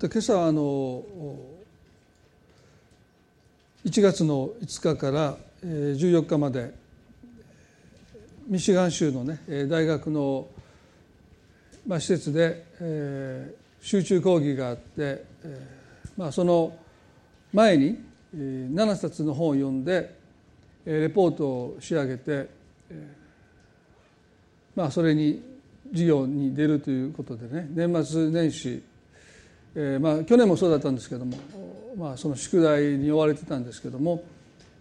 で今朝あの1月の5日から14日までミシガン州のね大学のまあ施設で集中講義があってまあその前に7冊の本を読んでレポートを仕上げてまあそれに授業に出るということでね年末年始えーまあ、去年もそうだったんですけども、まあ、その宿題に追われてたんですけども、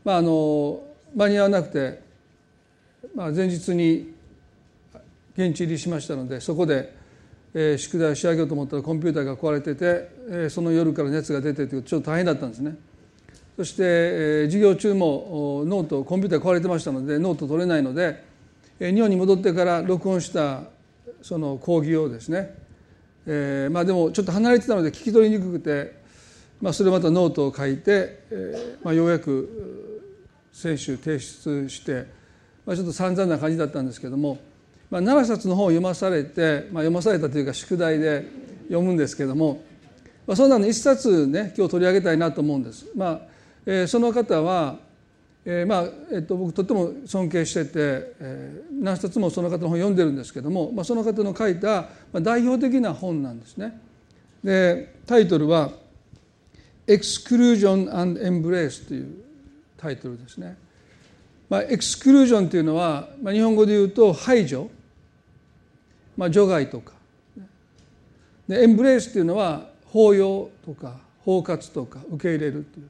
まあ、あの間に合わなくて、まあ、前日に現地入りしましたのでそこで、えー、宿題を仕上げようと思ったらコンピューターが壊れてて、えー、その夜から熱が出てというちょっと大変だったんですね。そして、えー、授業中もノートコンピューター壊れてましたのでノート取れないので、えー、日本に戻ってから録音したその講義をですねえー、まあでもちょっと離れてたので聞き取りにくくて、まあ、それまたノートを書いて、えーまあ、ようやく先週提出して、まあ、ちょっと散々な感じだったんですけども、まあ、7冊の本を読まされて、まあ、読まされたというか宿題で読むんですけども、まあ、そんなの一冊ね今日取り上げたいなと思うんです。まあえー、その方はえーまあえっと、僕とっても尊敬してて、えー、何冊もその方の本読んでるんですけども、まあ、その方の書いた、まあ、代表的な本なんですね。でタイトルは「Exclusion and Embrace」というタイトルですね。まあ、エクスクルージョンというのは、まあ、日本語で言うと排除、まあ、除外とかでエンブレイスというのは包容とか包括とか受け入れるという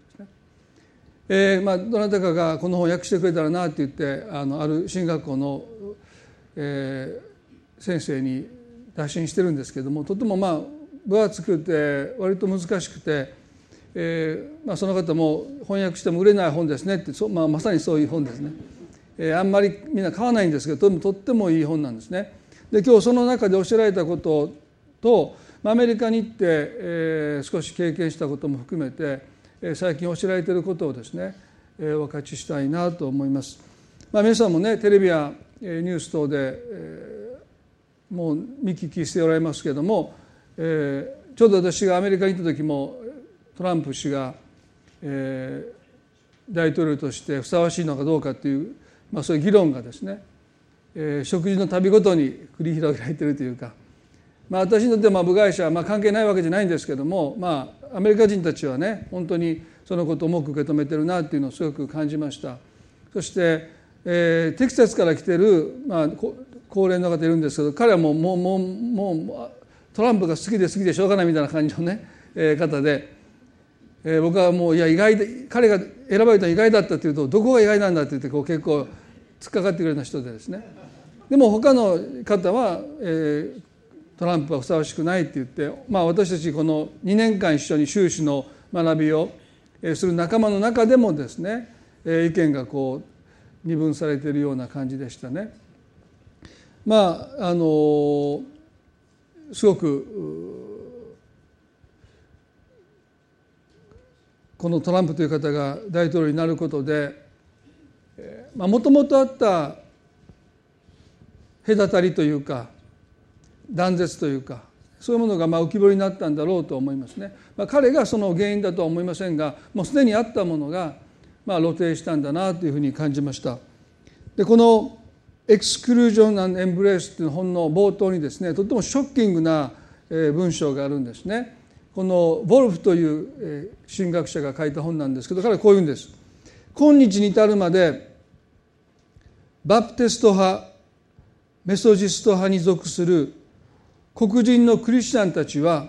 えーまあ、どなたかがこの本訳してくれたらなって言ってあのある進学校の、えー、先生に打診してるんですけどもとてもまあ分厚くて割と難しくて、えーまあ、その方も翻訳しても売れない本ですねってそ、まあ、まさにそういう本ですね、えー、あんまりみんな買わないんですけどとってもいい本なんですね。で今日その中でおっしゃられたこととアメリカに行って、えー、少し経験したことも含めて最近お知られていることをですねお分かちしたいなと思います。まあ、皆さんもねテレビやニュース等でもう見聞きしておられますけれどもちょうど私がアメリカに行った時もトランプ氏が大統領としてふさわしいのかどうかという、まあ、そういう議論がですね食事の旅ごとに繰り広げられているというか、まあ、私にとっては部外者はまあ関係ないわけじゃないんですけども、まあ、アメリカ人たちはね本当にそのことを重く受け止めてるなっていうのをすごく感じました。そして、えー、テキサスから来てる、まあ、高齢の方いるんですけど彼はもうもうもうもうトランプが好きで好きでしょうがないみたいな感じのね、えー、方で、えー、僕はもういや意外で彼が選ばれた意外だったっていうとどこが意外なんだって言ってこう結構突っかかってくるような人でですね。でも他の方は、えー、トランプはふさわしくないって言って、まあ、私たちこの2年間一緒に修士の学びをする仲間の中でもですね意見がこう二分されているような感じでしたね。まああのすごくこのトランプという方が大統領になることでもともとあった隔たりというか断絶というかそういうものがまあ浮き彫りになったんだろうと思いますね。まあ、彼がその原因だとは思いませんがもうすでにあったものがまあ露呈したんだなというふうに感じました。でこの「エクスクルージョン・アン・エンブレス」という本の冒頭にですねとてもショッキングな文章があるんですね。このボルフという神学者が書いた本なんですけど彼はこう言うんです。今日に至るまでバプテスト派メソジスト派に属する黒人のクリスチャンたちは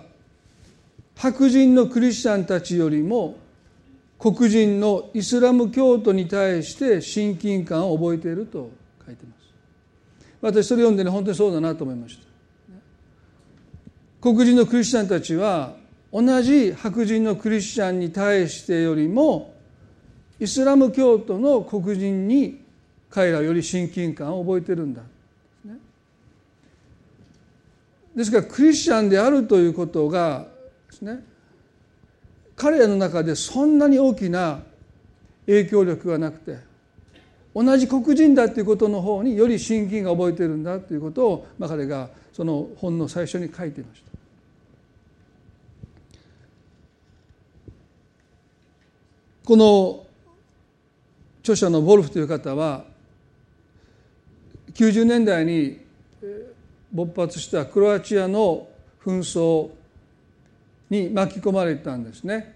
白人のクリスチャンたちよりも黒人のイスラム教徒に対して親近感を覚えていると書いてます。私それ読んでね本当にそうだなと思いました。黒人のクリスチャンたちは同じ白人のクリスチャンに対してよりもイスラム教徒の黒人に彼らより親近感を覚えてるんだ。ですからクリスチャンであるということがですね彼らの中でそんなに大きな影響力がなくて同じ黒人だということの方により親近が覚えてるんだということを、まあ、彼がその本の最初に書いていました。この著者のボルフという方は90年代に勃発したクロアチアの紛争に巻き込まれたんですね。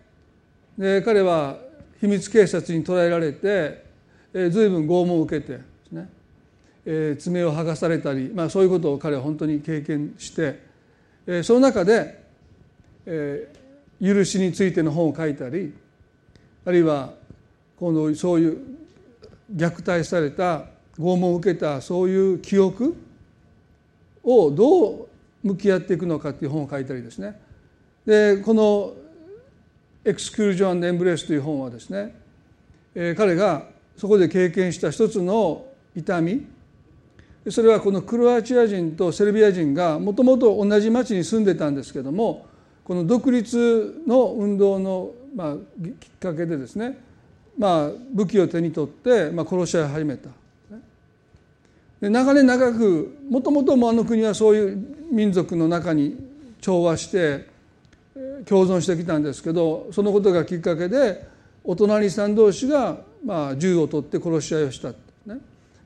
で彼は秘密警察に捕らえられて、えー、随分拷問を受けてですね、えー、爪を剥がされたり、まあ、そういうことを彼は本当に経験して、えー、その中で、えー、許しについての本を書いたりあるいは今度そういう虐待された拷問を受けたそういう記憶をどう向き合っていくのかっていう本を書いたりですねでこの「エクスクルージョン・エンブレス」という本はですね、えー、彼がそこで経験した一つの痛みそれはこのクロアチア人とセルビア人がもともと同じ町に住んでたんですけどもこの独立の運動のまあきっかけでですね、まあ、武器を手に取って、まあ、殺し合い始めた。長年長くもともとあの国はそういう民族の中に調和して共存してきたんですけどそのことがきっかけでお隣さん同士がまあ銃を取って殺し合いをした、ね。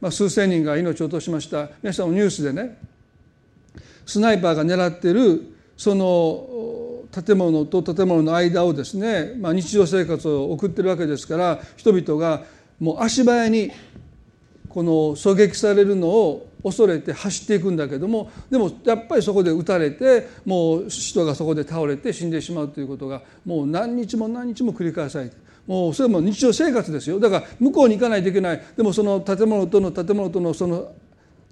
まあ、数千人が命を落としました。皆さんもニュースでねスナイパーが狙ってるその建物と建物の間をですね、まあ、日常生活を送ってるわけですから人々がもう足早にこの狙撃されるのを恐れて走っていくんだけどもでもやっぱりそこで撃たれてもう人がそこで倒れて死んでしまうということがもう何日も何日も繰り返されてもうそれも日常生活ですよ。だから向こうに行かないといけない。でもその建物との建物とのその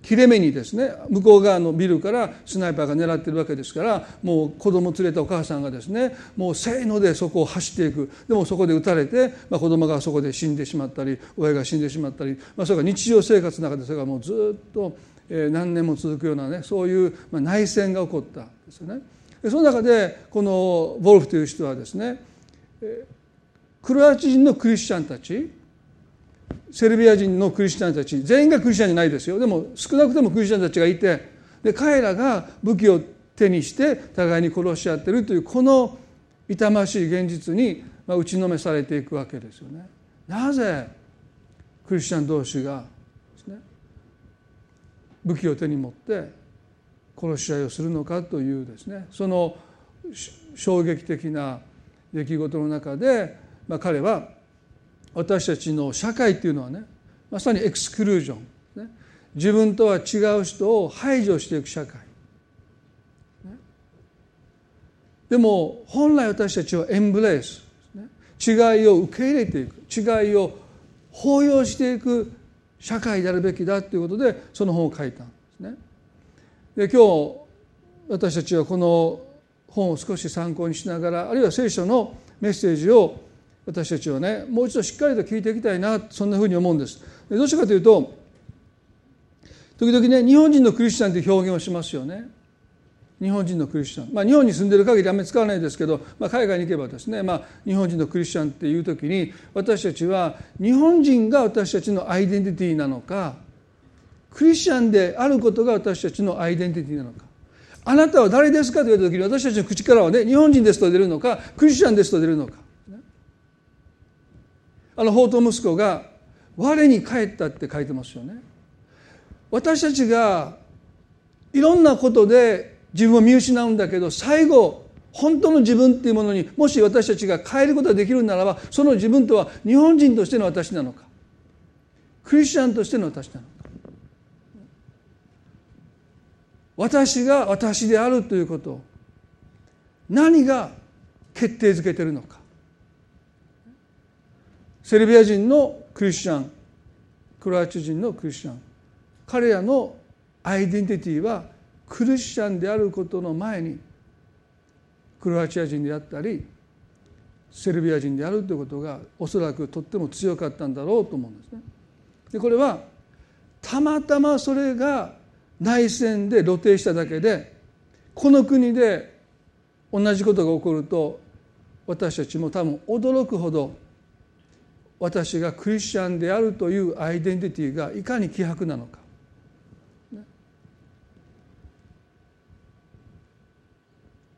切れ目にですね向こう側のビルからスナイパーが狙ってるわけですからもう子供連れたお母さんがですねもうせーのでそこを走っていくでもそこで撃たれて、まあ、子供がそこで死んでしまったり親が死んでしまったり、まあ、それが日常生活の中でそれがもうずっと何年も続くようなねそういう内戦が起こったんですよね。その中でこのボルフという人はですねクロアチア人のクリスチャンたちセルビア人のクリスチャンたち全員がクリスチャンじゃないですよでも少なくともクリスチャンたちがいてで彼らが武器を手にして互いに殺し合ってるというこの痛ましい現実に打ちのめされていくわけですよね。なぜクリスチャン同士が武器を手に持って殺し合いをするのかというですねその衝撃的な出来事の中で、まあ、彼は私たちの社会っていうのはねまさにエクスクルージョン、ね、自分とは違う人を排除していく社会、でも本来私たちはエンブレース、違いを受け入れていく。違いを包容していく社会であるべきだということでその本を書いたんですね。で今日私たちはこの本を少し参考にしながらあるいは聖書のメッセージを私たちはねもう一度しっかりと聞いていきたいなそんなふうに思うんです。どうしてかというと時々ね日本人のクリスチャンという表現をしますよね。日本人のクリスチャン、まあ、日本に住んでる限りあんまり使わないですけど、まあ、海外に行けばですね、まあ、日本人のクリスチャンっていう時に私たちは日本人が私たちのアイデンティティなのかクリスチャンであることが私たちのアイデンティティなのか。あなたは誰ですかと言われた時に私たちの口からはね日本人ですと出るのかクリスチャンですと出るのか。あの法と息子が我に帰ったって書いてますよね。私たちがいろんなことで自分を見失うんだけど最後本当の自分っていうものにもし私たちが変えることができるならばその自分とは日本人としての私なのかクリスチャンとしての私なのか。私が私であるということ何が決定づけてるのか。セルビア人のクリスチャンクロアチア人のクリスチャン彼らのアイデンティティはクリスチャンであることの前にクロアチア人であったりセルビア人であるということがおそらくとっても強かったんだろうと思うんですね。でこれはたまたまそれが内戦で露呈しただけでこの国で同じことが起こると私たちも多分驚くほど私がクリスチャンであるというアイデンティティがいかに希薄なのか。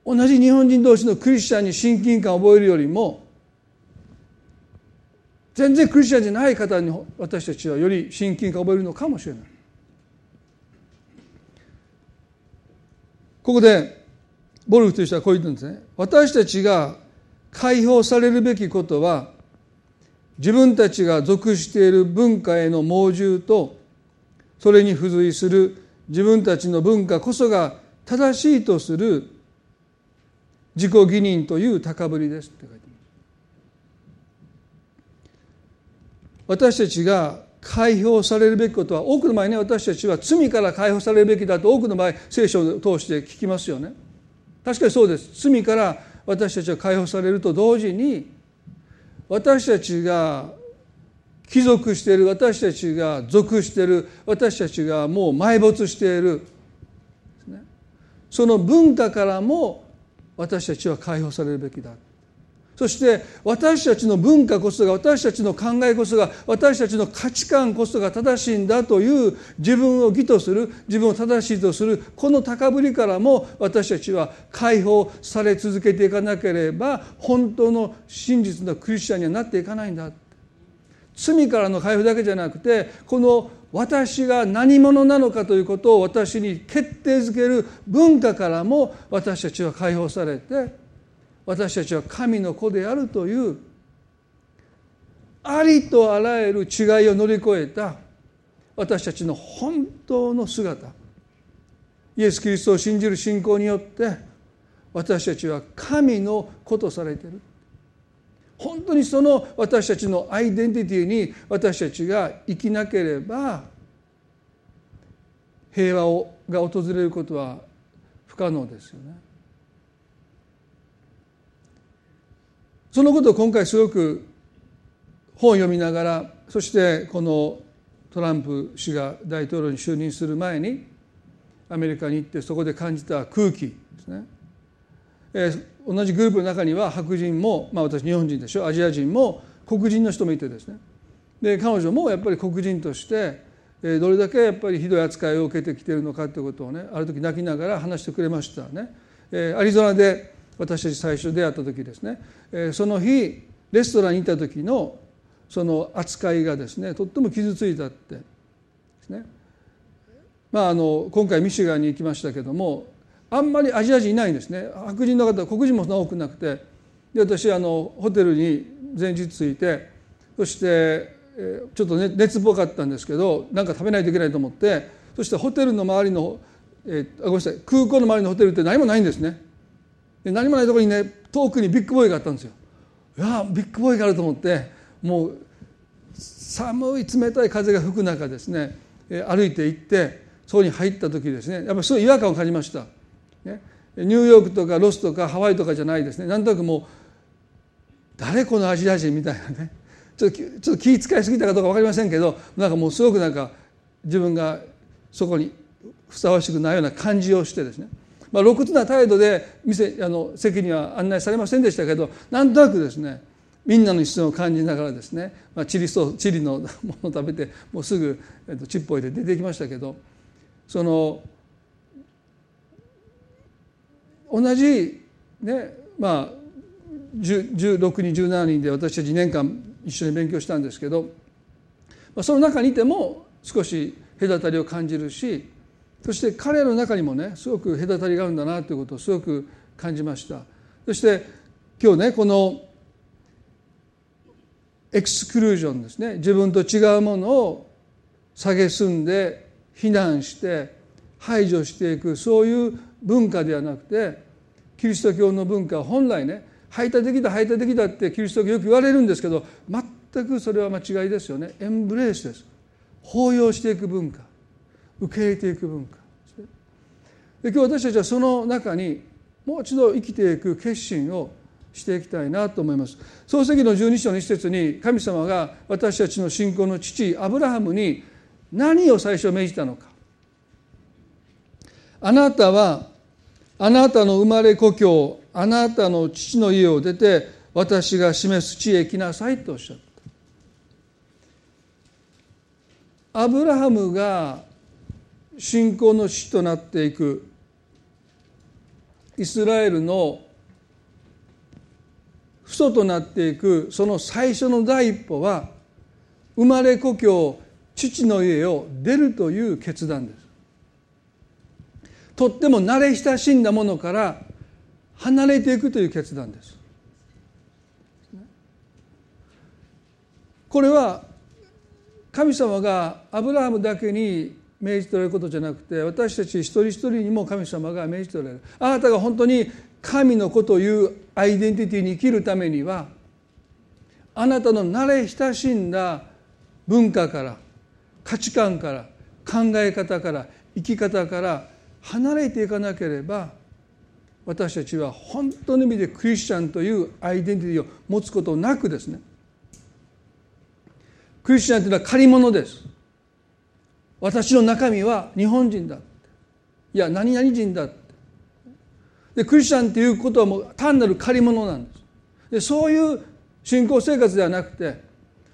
同じ日本人同士のクリスチャンに親近感を覚えるよりも全然クリスチャンじゃない方に私たちはより親近感を覚えるのかもしれない。ここでボルフという人はこう言ってるんですね。私たちが解放されるべきことは自分たちが属している文化への猛獣とそれに付随する自分たちの文化こそが正しいとする自己義認という高ぶりですって書いて私たちが解放されるべきことは多くの場合ね私たちは罪から解放されるべきだと多くの場合聖書を通して聞きますよね。確かにそうです。罪から私たちは解放されると同時に私たちが帰属している私たちが属している私たちがもう埋没している。その文化からも私たちは解放されるべきだ。そして私たちの文化こそが私たちの考えこそが私たちの価値観こそが正しいんだという自分を義とする自分を正しいとするこの高ぶりからも私たちは解放され続けていかなければ本当の真実のクリスチャンにはなっていかないんだ。罪からの解放だけじゃなくてこの私が何者なのかということを私に決定づける文化からも私たちは解放されて私たちは神の子であるというありとあらゆる違いを乗り越えた私たちの本当の姿イエス・キリストを信じる信仰によって私たちは神の子とされている本当にその私たちのアイデンティティに私たちが生きなければ平和をが訪れることは不可能ですよね。そのことを今回すごく本を読みながらそしてこのトランプ氏が大統領に就任する前にアメリカに行ってそこで感じた空気ですね、えー、同じグループの中には白人も、まあ、私日本人でしょ。アジア人も黒人の人もいてですね。で彼女もやっぱり黒人としてどれだけやっぱりひどい扱いを受けてきているのかということをねある時泣きながら話してくれましたね。アリゾナで私たち最初出会った時ですね。その日レストランにいた時のその扱いがですねとっても傷ついたってですね。まああの今回ミシガンに行きましたけどもあんまりアジア人いないんですね。白人の方黒人もそんな多くなくて。で私あのホテルに前日着いてそしてちょっと熱っぽかったんですけど何か食べないといけないと思ってそしてホテルの周りの、えー、ごめんなさい空港の周りのホテルって何もないんですね。で何もないところにね遠くにビッグボーイがあったんですよ。いやビッグボーイがあると思ってもう寒い冷たい風が吹く中ですね歩いて行ってそこに入った時ですねやっぱりすごい違和感を感じました、ね、ニューヨークとかロスとかハワイとかじゃないですね。なんとなくもう誰このアジア人みたいなね。ちょっとちょっと気遣いすぎたかどうか分かりませんけどなんかもうすごくなんか自分がそこにふさわしくないような感じをしてですね。まあ、露骨な態度で店あの席には案内されませんでしたけどなんとなくですねみんなの質問を感じながらですね、まあ、チリソチリの ものを食べてもうすぐ、えっと、チップを入れて出てきましたけどその同じねまあ16人17人で私は2年間一緒に勉強したんですけど、まあ、その中にいても少し隔たりを感じるしそして彼の中にもねすごく隔たりがあるんだなということをすごく感じました。そして今日ねこのエクスクルージョンですね。自分と違うものを蔑んで非難して排除していくそういう文化ではなくてキリスト教の文化は本来ね排他的だ排他的だってキリスト教よく言われるんですけど全くそれは間違いですよね。エンブレースです。包容していく文化。受け入れていく文化。で今日私たちはその中にもう一度生きていく決心をしていきたいなと思います。創世記の十二章の一節に神様が私たちの信仰の父アブラハムに何を最初命じたのか。あなたはあなたの生まれ故郷あなたの父の家を出て私が示す地へ来なさいとおっしゃった。アブラハムが信仰の死となっていく。イスラエルのふ礎となっていく。その最初の第一歩は生まれ故郷父の家を出るという決断です。とっても慣れ親しんだものから離れていくという決断です。これは神様がアブラハムだけに命じておられることじゃなくて私たち一人一人にも神様が命じておられる。あなたが本当に神の子というアイデンティティに生きるためにはあなたの慣れ親しんだ文化から価値観から考え方から生き方から離れていかなければ私たちは本当の意味でクリスチャンというアイデンティティを持つことなくですね。クリスチャンというのは借り物です。私の中身は日本人だ。いや何々人だでクリスチャンっていうことはもう単なる借り物なんです。でそういう信仰生活ではなくて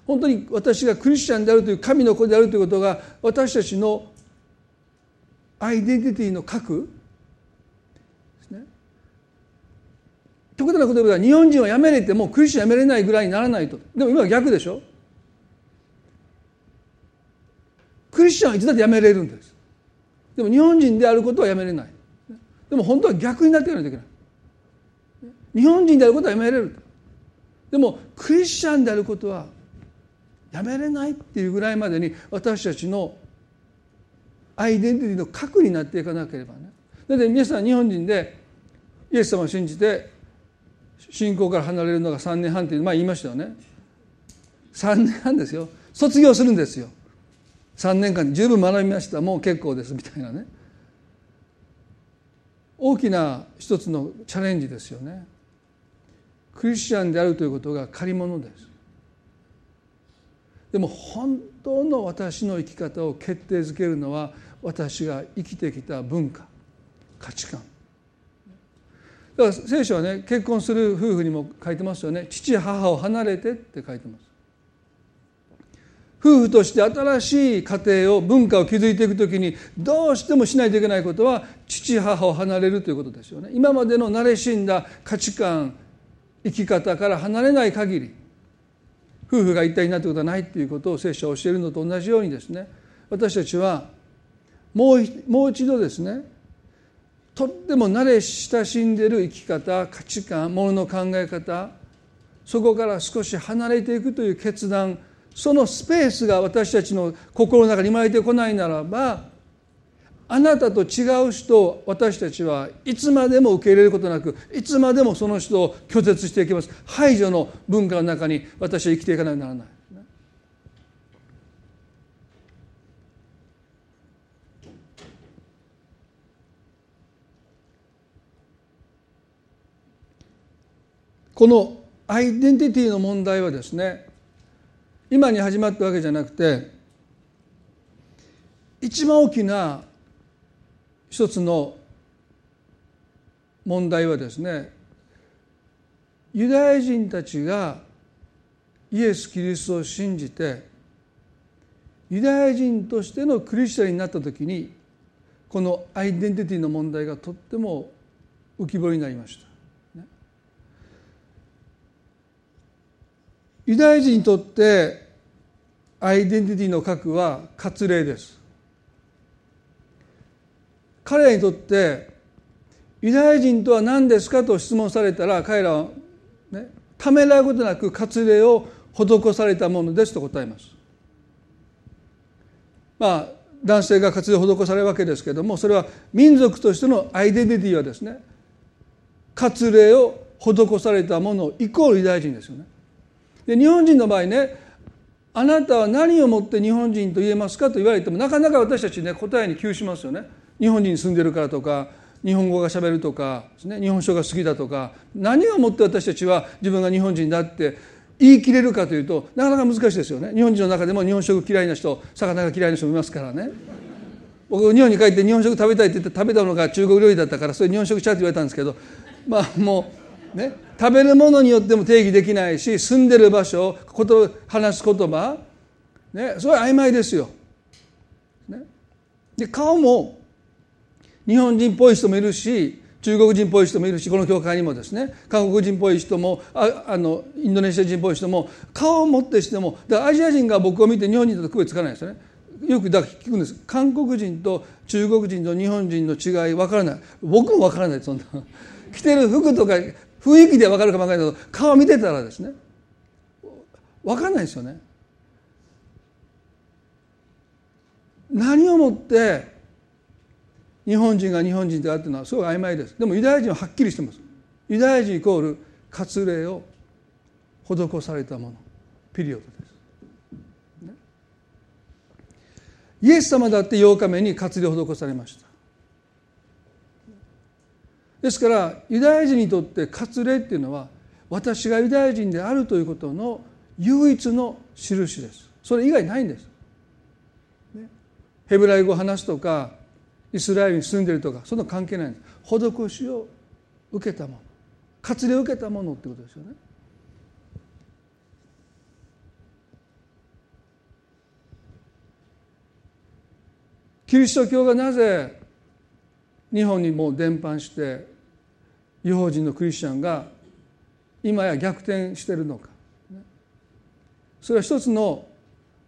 本当に私がクリスチャンであるという神の子であるということが私たちのアイデンティティの核。ですね。極端なこと言えば日本人はやめれてもクリスチャンやめれないぐらいにならないと。でも今は逆でしょ。クリスチャンはいつだってやめれるんです。でも日本人であることはやめれない。でも本当は逆になっていかないといけない。日本人であることはやめれる。でもクリスチャンであることはやめれないっていうぐらいまでに私たちのアイデンティティの核になっていかなければね。だって皆さん日本人でイエス様を信じて信仰から離れるのが3年半っていうまあ言いましたよね。3年半ですよ。卒業するんですよ。3年間十分学びました。もう結構ですみたいなね。大きな一つのチャレンジですよね。クリスチャンであるということが借り物です。でも本当の私の生き方を決定づけるのは私が生きてきた文化価値観。だから聖書はね結婚する夫婦にも書いてますよね。父母を離れてって書いてます。夫婦として新しい家庭を文化を築いていくときにどうしてもしないといけないことは父母を離れるということですよね。今までの慣れしんだ価値観生き方から離れない限り夫婦が一体になってことはないということを聖書は教えるのと同じようにですね。私たちはもうもう一度ですねとっても慣れ親しんでいる生き方価値観ものの考え方そこから少し離れていくという決断そのスペースが私たちの心の中に生まれてこないならばあなたと違う人を私たちはいつまでも受け入れることなくいつまでもその人を拒絶していきます排除の文化の中に私は生きていかなきゃならない。このアイデンティティの問題はですね今に始まったわけじゃなくて一番大きな一つの問題はですねユダヤ人たちがイエス・キリストを信じてユダヤ人としてのクリスチャンになった時にこのアイデンティティの問題がとっても浮き彫りになりました。ユダヤ人にとってアイデンティティの核は割礼です。彼らにとってユダヤ人とは何ですかと質問されたら彼らは、ね、ためらうことなく割礼を施されたものですと答えます。まあ男性が割礼を施されるわけですけれどもそれは民族としてのアイデンティティはですね割礼を施されたものイコールユダヤ人ですよね。で日本人の場合ねあなたは何をもって日本人と言えますかと言われてもなかなか私たちね答えに窮しますよね。日本人に住んでるからとか日本語がしゃべるとかですね。日本書が好きだとか。何をもって私たちは自分が日本人だって言い切れるかというとなかなか難しいですよね。日本人の中でも日本食嫌いな人魚が嫌いな人もいますからね。僕日本に帰って日本食食べたいって言って食べたのが中国料理だったからそれ日本食ちゃって言われたんですけどまあもうね。食べるものによっても定義できないし住んでる場所こと話す言葉、ね、それは曖昧ですよ。ね、で顔も日本人っぽい人もいるし中国人っぽい人もいるしこの教会にもですね。韓国人っぽい人もああのインドネシア人っぽい人も顔を持ってしてもだアジア人が僕を見て日本人と区別つかないですよね。よくだ聞くんです。韓国人と中国人と日本人の違い分からない。僕も分からないそんな着てる服とか雰囲気で分かるか分からないけど顔見てたらですね分かんないですよね。何をもって日本人が日本人であるというのはすごい曖昧です。でもユダヤ人ははっきりしてます。ユダヤ人イコール割礼を施されたもの。ピリオドです。イエス様だって8日目に割礼を施されました。ですからユダヤ人にとって割礼っていうのは私がユダヤ人であるということの唯一の印です。それ以外ないんです、ヘブライ語を話すとかイスラエルに住んでるとかその関係ないんです。施しを受けたもの。割礼を受けたものってことですよね。キリスト教がなぜ日本にも伝播して違法人のクリスチャンが今や逆転しているのかそれは一つの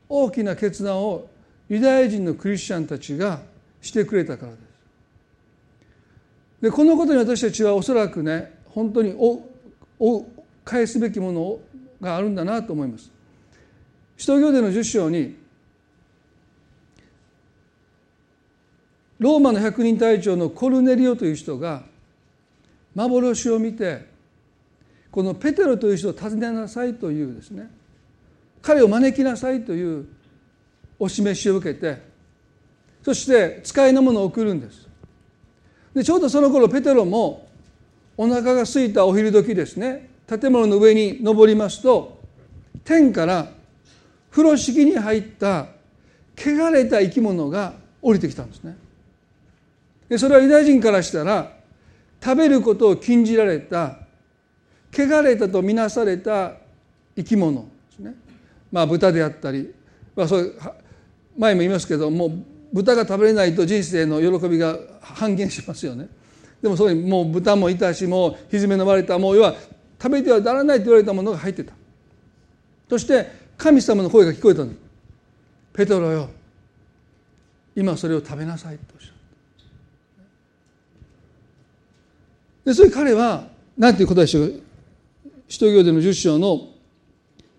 大きな決断をユダヤ人のクリスチャンたちがしてくれたからです。でこのことに私たちはおそらくね本当におお返すべきものがあるんだなと思います。使徒行伝の10章にローマの百人隊長のコルネリオという人が幻を見てこのペテロという人を訪ねなさいというですね彼を招きなさいというお示しを受けてそして使いのものを送るんです。でちょうどその頃ペテロもお腹が空いたお昼時ですね建物の上に登りますと天から風呂敷に入った汚れた生き物が降りてきたんですね。でそれはユダヤ人からしたら食べることを禁じられた汚れたとみなされた生き物。ですね。まあ豚であったり、まあ、そう前も言いますけどもう豚が食べれないと人生の喜びが半減しますよね。でもそこにもう豚もいたしもうひずめの割れたもう要は食べてはならないと言われたものが入ってた。そして神様の声が聞こえたんですペトロよ今それを食べなさいとおっしゃるでそれ彼は何ていうことでしょう？使徒行伝の10章の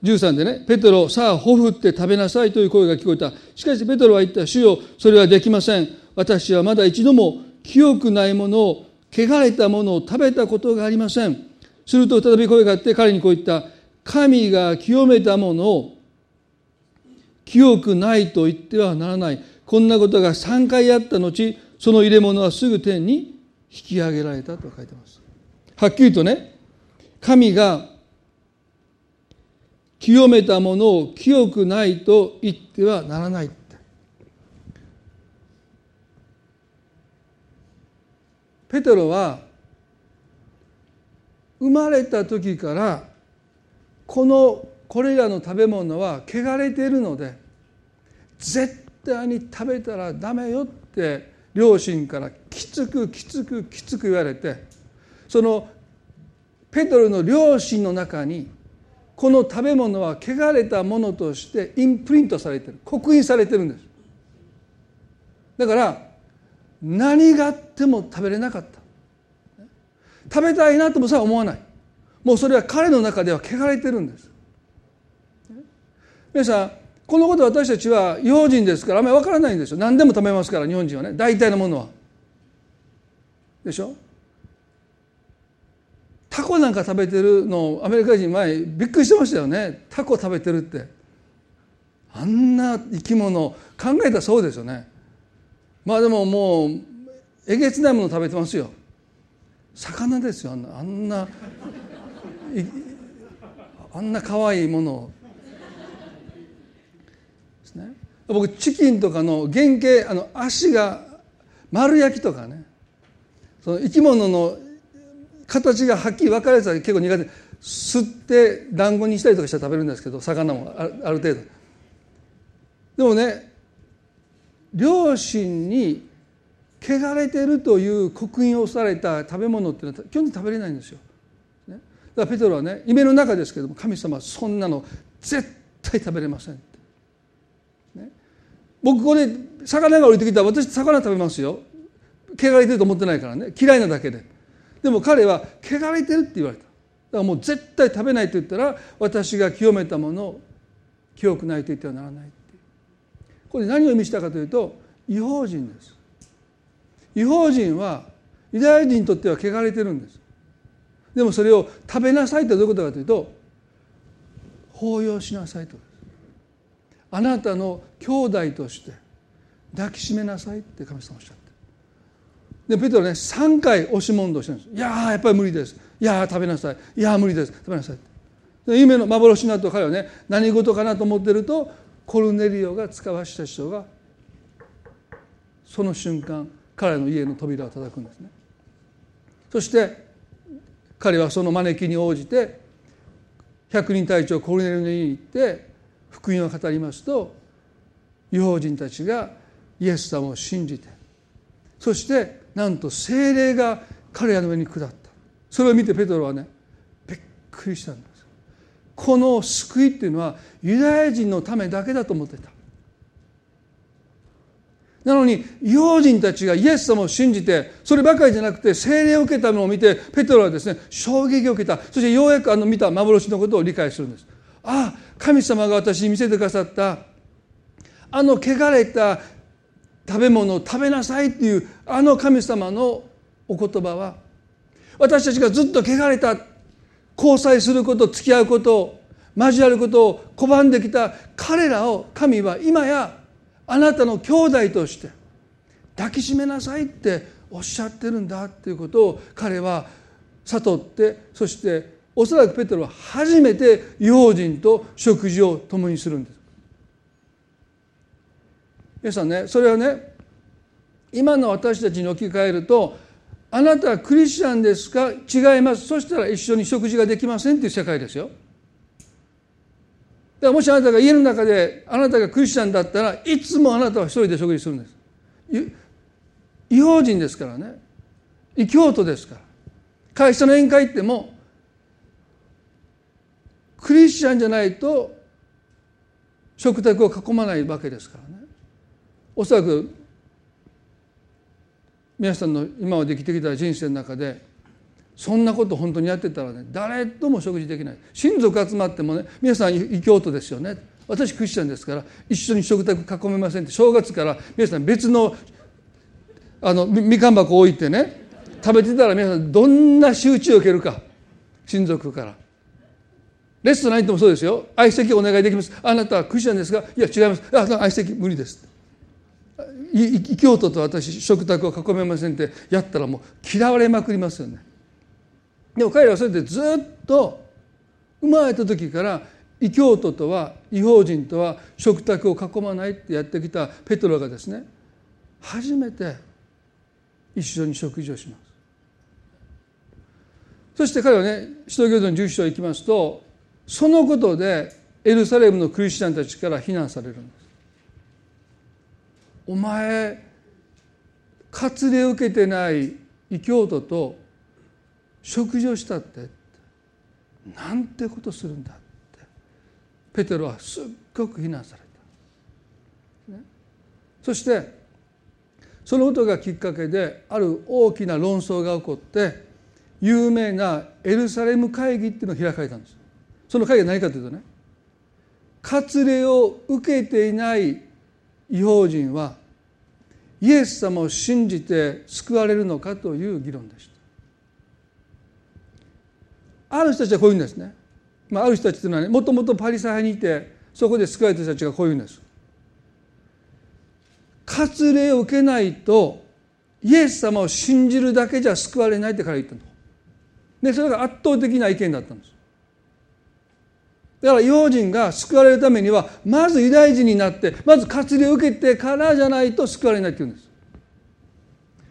13でね、ペテロ、さあ、ほふって食べなさいという声が聞こえた。しかし、ペテロは言った、主よ、それはできません。私はまだ一度も清くないものを、汚れたものを食べたことがありません。すると、再び声があって、彼にこう言った。神が清めたものを、清くないと言ってはならない。こんなことが3回あった後、その入れ物はすぐ天に引き上げられたと書いてます。はっきりとね、神が清めたものを清くないと言ってはならないって。ペテロは生まれた時からこのこれらの食べ物は汚れているので絶対に食べたらダメよって両親からきつくきつくきつく言われてそのペトロの両親の中にこの食べ物は汚れたものとしてインプリントされてる。刻印されてるんです。だから何があっても食べれなかった。食べたいなともさ思わない。もうそれは彼の中では汚れてるんです。皆さんこのこと私たちは違法人ですからあんまり分からないんですよ。何でも食べますから日本人はね。大体のものは。でしょ？タコなんか食べてるのアメリカ人前びっくりしてましたよね。タコ食べてるって。あんな生き物考えたらそうですよね。まあでももうえげつないもの食べてますよ。魚ですよあんな。あんなあんな可愛いものをですね僕チキンとかの原型あの足が丸焼きとかねその生き物の形がはっきり分かれたら結構苦手吸って団子にしたりとかして食べるんですけど魚もある程度でもね両親に汚れてるという刻印をされた食べ物っていうのは基本的に食べれないんですよ。だからペトロはね夢の中ですけども神様はそんなの絶対食べれません。僕これ魚が降りてきたら私魚食べますよ。汚れてると思ってないからね嫌いなだけで。でも彼は汚れてるって言われた。だからもう絶対食べないと言ったら私が清めたものを清くないと言ってはならない。これ何を意味したかというと違法人です。違法人はユダヤ人にとっては汚れてるんですでもそれを食べなさいってどういうことかというと抱擁しなさいとあなたの兄弟として抱きしめなさいって神様おっしゃって。でペテロね3回押し問答してるんです。いややっぱり無理です。いや食べなさい。いや無理です。食べなさい夢の幻の後彼はね何事かなと思ってるとコルネリオが使わした人がその瞬間彼の家の扉を叩くんですね。そして彼はその招きに応じて百人隊長コルネルの家に行って福音を語りますと違法人たちがイエス様を信じてそしてなんと精霊が彼らの上に下った。それを見てペトロはねびっくりしたんです。この救いっていうのはユダヤ人のためだけだと思ってた。なのに異邦人たちがイエス様を信じてそればかりじゃなくて聖霊を受けたのを見てペトロはですね衝撃を受けた。そしてようやくあの見た幻のことを理解するんです。ああ神様が私に見せてくださった。あの汚れた食べ物を食べなさいっていうあの神様のお言葉は私たちがずっと汚れた交際すること付き合うこと交わることを拒んできた彼らを神は今やあなたの兄弟として抱きしめなさいっておっしゃってるんだっていうことを彼は悟ってそしておそらくペテロは初めて用心と食事を共にするんです。皆さんねそれはね今の私たちに置き換えるとあなたはクリスチャンですか？違います。そしたら一緒に食事ができませんっていう世界ですよ。だからもしあなたが家の中であなたがクリスチャンだったらいつもあなたは一人で食事するんです。違法人ですからね。異教徒ですから。会社の宴会行ってもクリスチャンじゃないと食卓を囲まないわけですからね。おそらく皆さんの今まで生きてきた人生の中でそんなこと本当にやってたらね誰とも食事できない。親族集まってもね皆さん異教徒ですよね。私クリスチャンですから一緒に食卓囲めませんって正月から皆さん別のあのみかん箱置いてね食べてたら皆さんどんな仕打ちを受けるか。親族から。レストラン行ってもそうですよ。相席お願いできます。あなたはクリスチャンですがいや違います。あ相席無理です。異教徒と私食卓を囲めませんってやったらもう嫌われまくりますよね。でも彼らはそれでずっと生まれた時から異教徒とは違法人とは食卓を囲まないってやってきたペトロがですね初めて一緒に食事をします。そして彼はね使徒行伝の11章行きますとそのことでエルサレムのクリスチャンたちから非難されるんです。お前割礼を受けてない異教徒と食事をしたってなんてことするんだって。ペテロはすっごく非難された、そしてそのことがきっかけである大きな論争が起こって有名なエルサレム会議っていうのを開かれたんです。その会議は何かというとね割礼を受けていない違法人はイエス様を信じて救われるのかという議論でした。ある人たちはこういうんですね、まあ、ある人たちというのはねもともとパリサイにいてそこで救われた人たちがこういうんです。割礼を受けないとイエス様を信じるだけじゃ救われないって彼は言ったの。でそれが圧倒的な意見だったんです。だから違法人が救われるためにはまずユダヤ人になってまず割礼を受けてからじゃないと救われないって言うんです。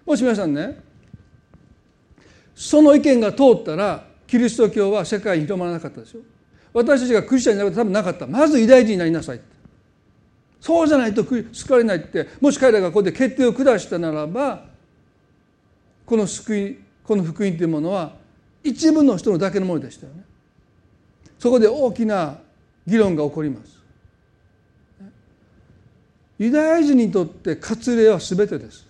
もし皆さんねその意見が通ったらキリスト教は世界に広まらなかったですよ私たちがクリスチャンになること多分なかった。まずユダヤ人になりなさいって。そうじゃないと救われないってもし彼らがここで決定を下したならばこの救いこの福音というものは一部の人のだけのものでしたよね。そこで大きな議論が起こります。ユダヤ人にとって割礼は全てです。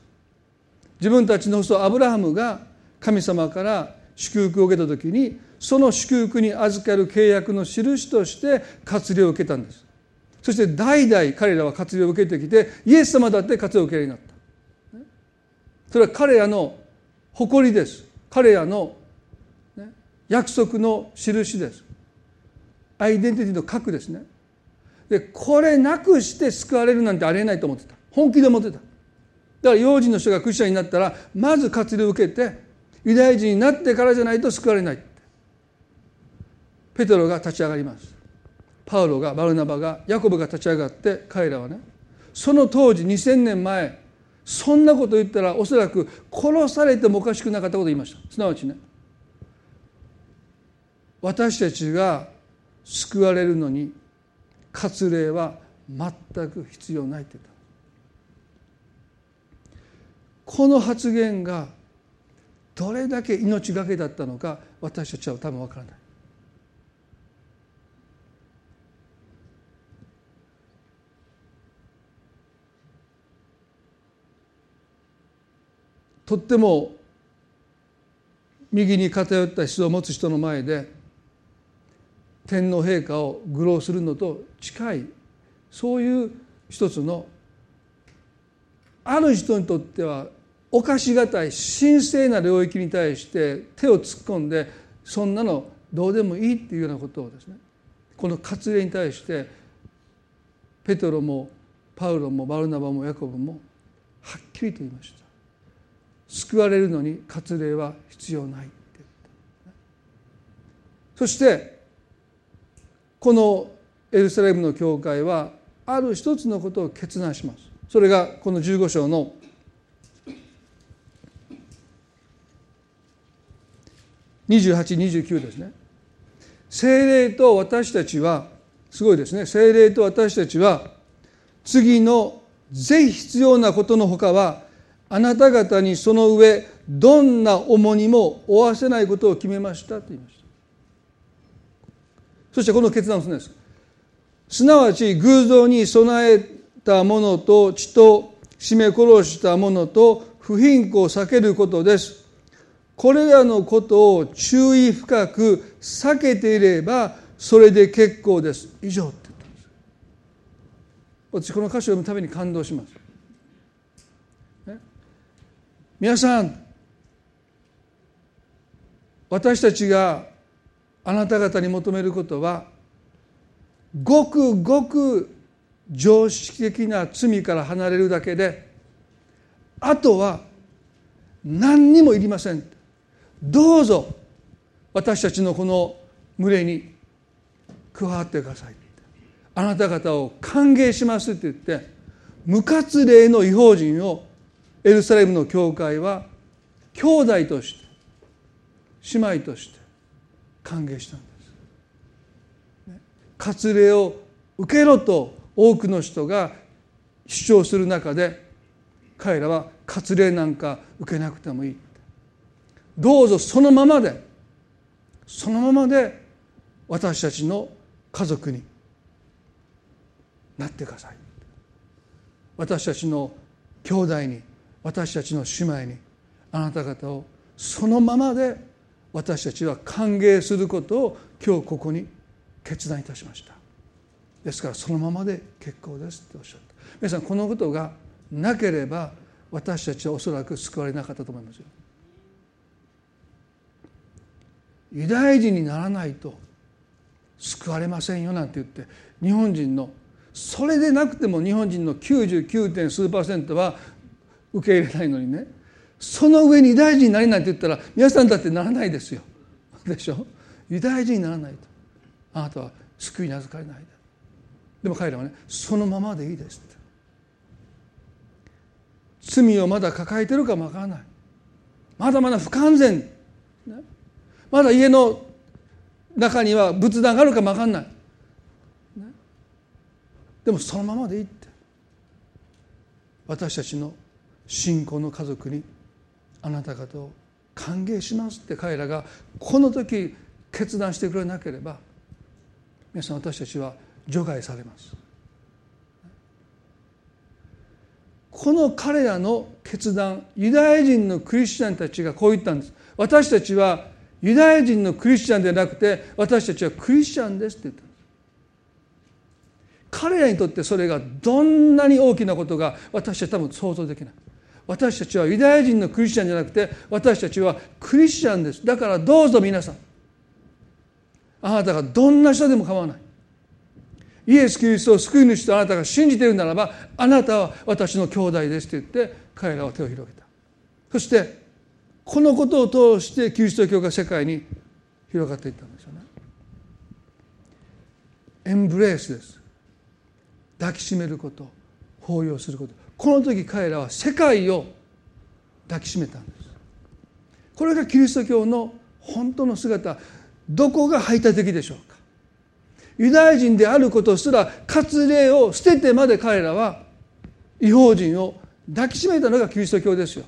自分たちの祖アブラハムが神様から祝福を受けた時にその祝福に預かる契約の印として割礼を受けたんです。そして代々彼らは割礼を受けてきてイエス様だって割礼を受けるようになった。それは彼らの誇りです。彼らの約束の印です。アイデンティティの核ですね。でこれなくして救われるなんてありえないと思ってた。本気で思ってた。だから幼児の人がクリスチャンになったらまず活動を受けてユダヤ人になってからじゃないと救われないペテロが立ち上がります。パウロがバルナバがヤコブが立ち上がって彼らはね。その当時2000年前そんなこと言ったらおそらく殺されてもおかしくなかったことを言いました。すなわちね。私たちが救われるのに割礼は全く必要ないって言った。この発言がどれだけ命がけだったのか私たちは多分わからない。とっても右に偏った思想を持つ人の前で天皇陛下を愚弄するのと近いそういう一つのある人にとっては犯しがたい神聖な領域に対して手を突っ込んでそんなのどうでもいいっていうようなことをですねこの割礼に対してペトロもパウロもバルナバもヤコブもはっきりと言いました。救われるのに割礼は必要ないってそしてこのエルサレムの教会はある一つのことを決断します。それがこの15章の2829ですね。精霊と私たちはすごいですね。精霊と私たちは次のぜひ必要なことのほかはあなた方にその上どんな重荷も負わせないことを決めましたと言いましたそしてこの決断をするんです。すなわち偶像に備えたものと血と締め殺したものと不貧困を避けることです。これらのことを注意深く避けていればそれで結構です。以上って言ったんです。私この歌詞を読むために感動します、皆さん私たちがあなた方に求めることはごくごく常識的な罪から離れるだけであとは何にもいりません。どうぞ私たちのこの群れに加わってください。あなた方を歓迎しますって言って無活例の違法人をエルサレムの教会は兄弟として姉妹として歓迎したんです。割礼を受けろと多くの人が主張する中で彼らは割礼なんか受けなくてもいい。どうぞそのままでそのままで私たちの家族になってください。私たちの兄弟に私たちの姉妹にあなた方をそのままで私たちは歓迎することを今日ここに決断いたしました。ですからそのままで結構ですっておっしゃった。皆さんこのことがなければ私たちはおそらく救われなかったと思いますよ。ユダヤ人にならないと救われませんよなんて言って日本人のそれでなくても日本人の 99. 数パーセントは受け入れないのにね。その上にユダヤ人になれないって言ったら皆さんだってならないですよ。でしょ？ユダヤ人にならないと。あなたは救いに預かれないで。も彼らはねそのままでいいですって。罪をまだ抱えてるかもわからない。まだまだ不完全、まだ家の中には仏壇があるかもわかんない、でもそのままでいいって。私たちの信仰の家族にあなた方を歓迎しますって彼らがこの時決断してくれなければ皆さん私たちは除外されます。この彼らの決断ユダヤ人のクリスチャンたちがこう言ったんです。私たちはユダヤ人のクリスチャンではなくて私たちはクリスチャンですって言ったんです。彼らにとってそれがどんなに大きなことが私は多分想像できない。私たちはユダヤ人のクリスチャンじゃなくて私たちはクリスチャンです。だからどうぞ皆さん。あなたがどんな人でも構わない。イエス・キリストを救い主とあなたが信じているならばあなたは私の兄弟ですと言って彼らは手を広げた。そしてこのことを通してキリスト教が世界に広がっていったんですよね。エンブレースです抱きしめること。抱擁すること。この時彼らは世界を抱きしめたんですこれがキリスト教の本当の姿どこが排他的でしょうかユダヤ人であることすら割礼を捨ててまで彼らは違法人を抱きしめたのがキリスト教ですよ。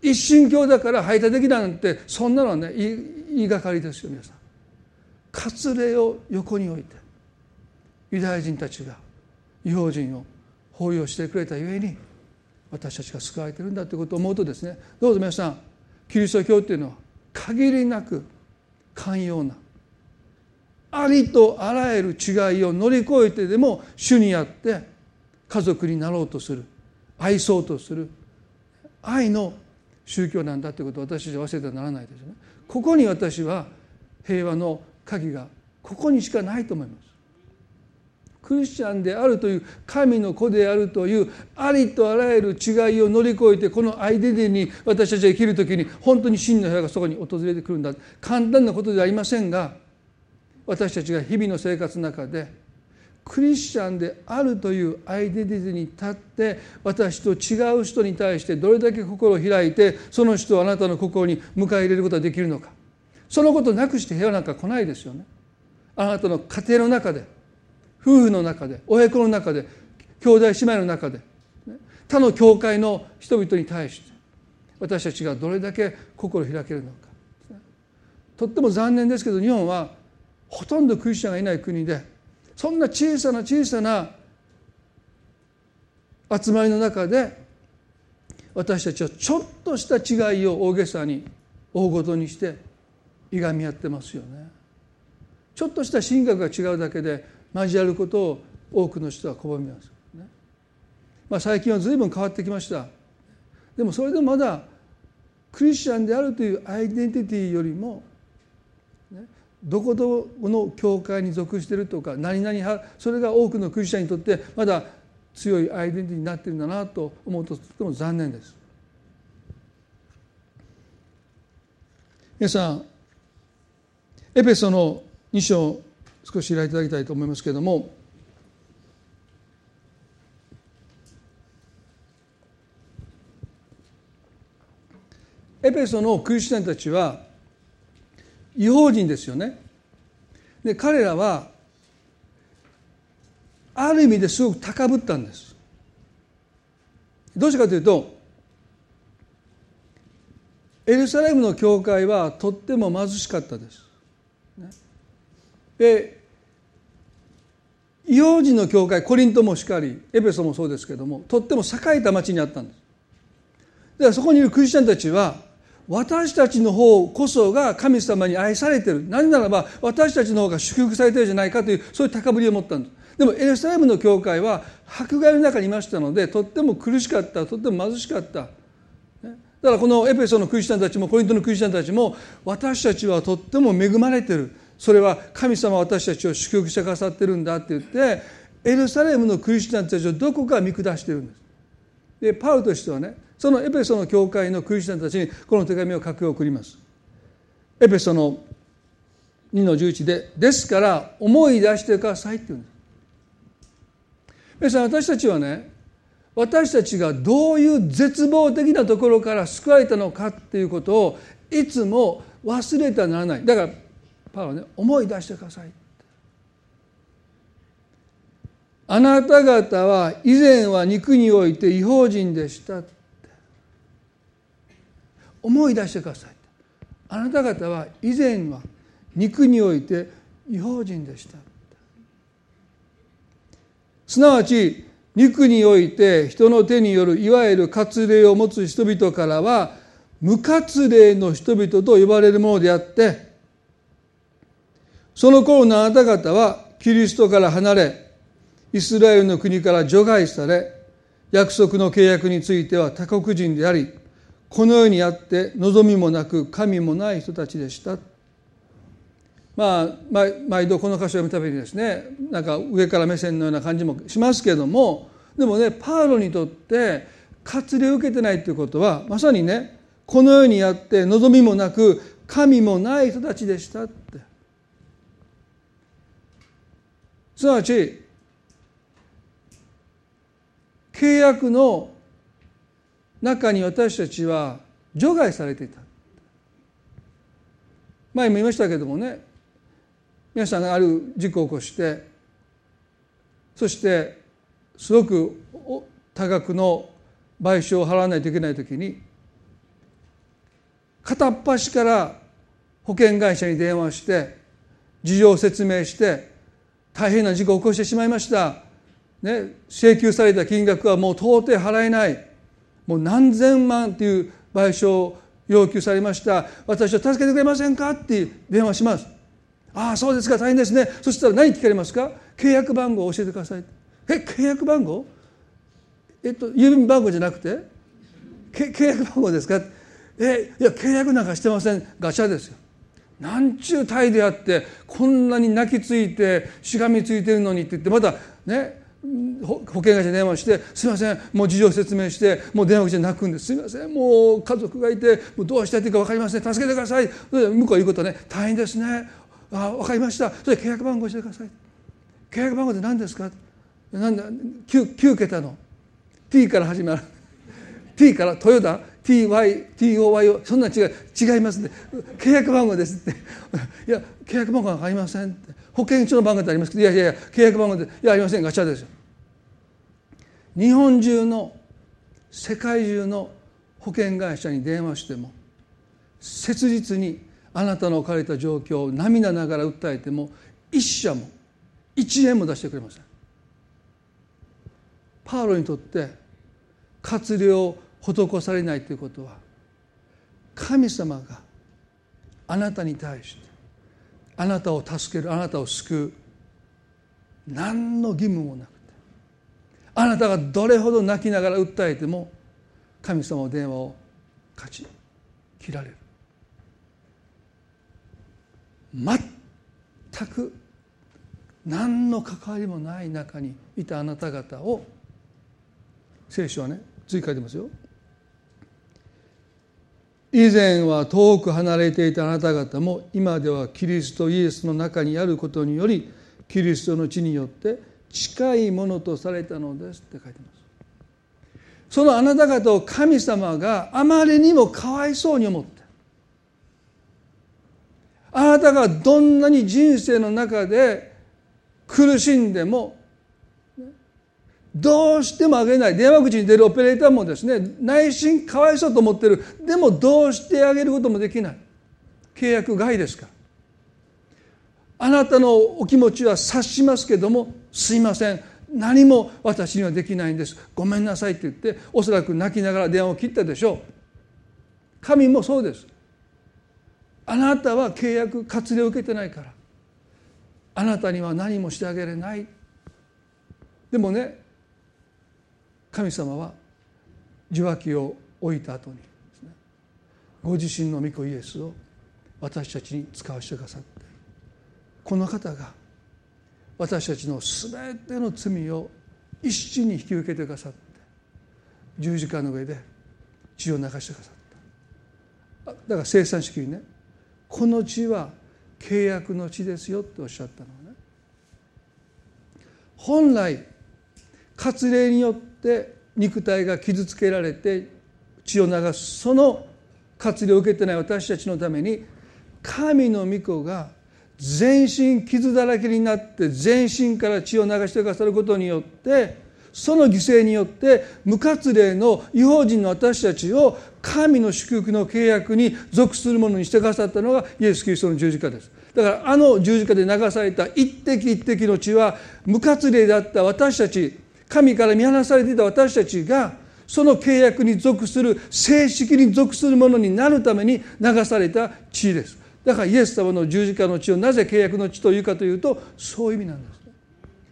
一神教だから排他的なんてそんなのはね言いがかりですよ皆さん。割礼を横に置いてユダヤ人たちが違法人を包容してくれたゆえに私たちが救われてるんだということを思うとですねどうぞ皆さんキリスト教っていうのは限りなく寛容なありとあらゆる違いを乗り越えてでも主にあって家族になろうとする愛そうとする愛の宗教なんだということを私たちは忘れてはならないですよね。ここに私は平和の鍵がここにしかないと思います。クリスチャンであるという神の子であるというありとあらゆる違いを乗り越えてこのアイデンティティに私たちが生きる時に本当に真の部屋がそこに訪れてくるんだ簡単なことではありませんが私たちが日々の生活の中でクリスチャンであるというアイデンティティに立って私と違う人に対してどれだけ心を開いてその人をあなたの心に迎え入れることができるのかそのことなくして部屋なんか来ないですよね。あなたの家庭の中で夫婦の中で親子の中で兄弟姉妹の中で他の教会の人々に対して私たちがどれだけ心を開けるのかとっても残念ですけど日本はほとんどクリスチャンがいない国でそんな小さな小さな集まりの中で私たちはちょっとした違いを大げさに大ごとにしていがみ合ってますよね。ちょっとした神学が違うだけで交わることを多くの人は拒みます。まあ、最近は随分変わってきました。でもそれでもまだクリスチャンであるというアイデンティティよりもどこどこの教会に属しているとか何々派それが多くのクリスチャンにとってまだ強いアイデンティティになってるんだなと思うととても残念です。皆さんエペソの2章少し開いていただきたいと思いますけれどもエペソのクリスチャンたちは違法人ですよねで彼らはある意味ですごく高ぶったんですどうしてかというとエルサレムの教会はとっても貧しかったです。で異様人の教会コリントもしかりエペソもそうですけどもとっても栄えた町にあったんです。でそこにいるクリスチャンたちは私たちの方こそが神様に愛されてる。何ならば私たちの方が祝福されてるじゃないかというそういう高ぶりを持ったんです。でもエルサレムの教会は迫害の中にいましたのでとっても苦しかったとっても貧しかった。だからこのエペソのクリスチャンたちもコリントのクリスチャンたちも私たちはとっても恵まれてる。それは神様私たちを祝福してくださってるんだって言ってエルサレムのクリスチャンたちをどこか見下してるんです。でパウとしてはねそのエペソの教会のクリスチャンたちにこの手紙を書き送ります。エペソの2の11で「ですから思い出してください」って言うんです。皆さん私たちはね私たちがどういう絶望的なところから救われたのかっていうことをいつも忘れてはならない。だからパウはね思い出してください。あなた方は以前は肉において違法人でした。思い出してください。あなた方は以前は肉において違法人でした。すなわち肉において人の手によるいわゆる割礼を持つ人々からは無割礼の人々と呼ばれるものであってその頃のあなた方はキリストから離れイスラエルの国から除外され約束の契約については他国人でありこの世にあって望みもなく神もない人たちでした。まあ毎度この箇所を読むたびにですねなんか上から目線のような感じもしますけどもでもねパウロにとって割礼を受けてないということはまさにねこの世にあって望みもなく神もない人たちでしたって。すなわち契約の中に私たちは除外されていた。前も言いましたけどもね皆さんがある事故を起こしてそしてすごく多額の賠償を払わないといけない時に片っ端から保険会社に電話して事情を説明して大変な事故を起こしてしまいました、ね、請求された金額はもう到底払えない。もう何千万という賠償を要求されました。私を助けてくれませんかって電話します。ああそうですか大変ですね。そしたら何聞かれますか？契約番号を教えてください。え契約番号？えっと郵便番号じゃなくて？契約番号ですか？えいや契約なんかしてません。ガチャですよ。なんちゅう態であってこんなに泣きついてしがみついてるのにって言ってまたね保険会社に電話して「すいませんもう事情説明してもう電話口で泣くんです。すいませんもう家族がいてもうどうしたらいいか分かりません。助けてください」向こう言うことね「大変ですね。あ分かりました。それ契約番号教えてください」「契約番号って何ですか?」なんだ 9, 9桁の。T から始まる。T からト TYTOY そんな違い違いますね。契約番号ですって。いや契約番号はありませんって。保険証の番号ってありますけどいやいやいや契約番号でいやありません。ガチャですよ。日本中の世界中の保険会社に電話しても切実にあなたの置かれた状況を涙ながら訴えても一社も一円も出してくれません。パウロにとって活量施されないということは神様があなたに対してあなたを助けるあなたを救う何の義務もなくてあなたがどれほど泣きながら訴えても神様の電話を勝ち切られる。全く何の関わりもない中にいたあなた方を聖書はね追加でますよ。以前は遠く離れていたあなた方も今ではキリストイエスの中にあることによりキリストの地によって近いものとされたのですって書いてます。そのあなた方を神様があまりにもかわいそうに思ってあなたがどんなに人生の中で苦しんでもどうしてもあげない。電話口に出るオペレーターもですね内心かわいそうと思ってる。でもどうしてあげることもできない。契約外ですから。あなたのお気持ちは察しますけどもすいません。何も私にはできないんです。ごめんなさいって言っておそらく泣きながら電話を切ったでしょう。神もそうです。あなたは契約割礼を受けてないから。あなたには何もしてあげれない。でもね神様は受話器を置いた後にですねご自身の御子イエスを私たちに使わせてくださってこの方が私たちの全ての罪を一身に引き受けてくださって十字架の上で血を流してくださった。だから生産式にねこの血は契約の地ですよっておっしゃったのはね本来割礼によって肉体が傷つけられて血を流す。その割礼を受けてない私たちのために神の御子が全身傷だらけになって全身から血を流してくださることによってその犠牲によって無活例の違法人の私たちを神の祝福の契約に属するものにしてくださったのがイエス・キリストの十字架です。だからあの十字架で流された一滴一滴の血は無活例だった私たち神から見放されていた私たちがその契約に属する正式に属するものになるために流された血です。だからイエス様の十字架の血をなぜ契約の血というかというとそういう意味なんです。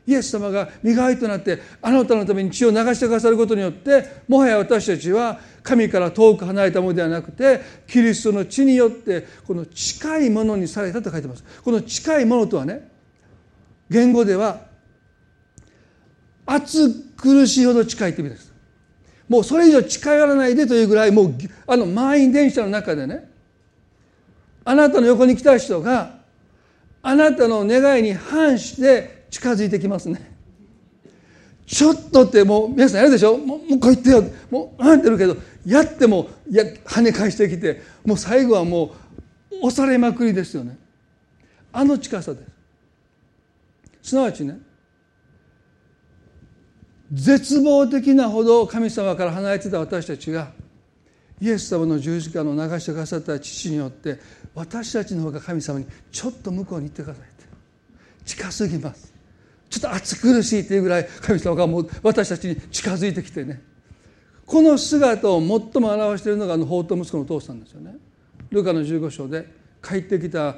イエス様が身代わりとなってあなたのために血を流してくださることによってもはや私たちは神から遠く離れたものではなくてキリストの血によってこの近いものにされたと書いてます。この近いものとはね言語では暑苦しいほど近いという意味です。もうそれ以上近寄らないでというぐらいもうあの満員電車の中でねあなたの横に来た人があなたの願いに反して近づいてきますね。ちょっとってもう皆さんやるでしょ？もうもうこう言って。よもうあってるけどやってもや跳ね返してきてもう最後はもう押されまくりですよね。あの近さです。すなわちね絶望的なほど神様から離れてた私たちがイエス様の十字架の流してくださった父によって私たちの方が神様にちょっと向こうに行ってくださいって。近すぎます。ちょっと暑苦しいっていうぐらい神様がもう私たちに近づいてきてね。この姿を最も表しているのがあの法と息子のお父さんですよね。ルカの15章で帰ってきた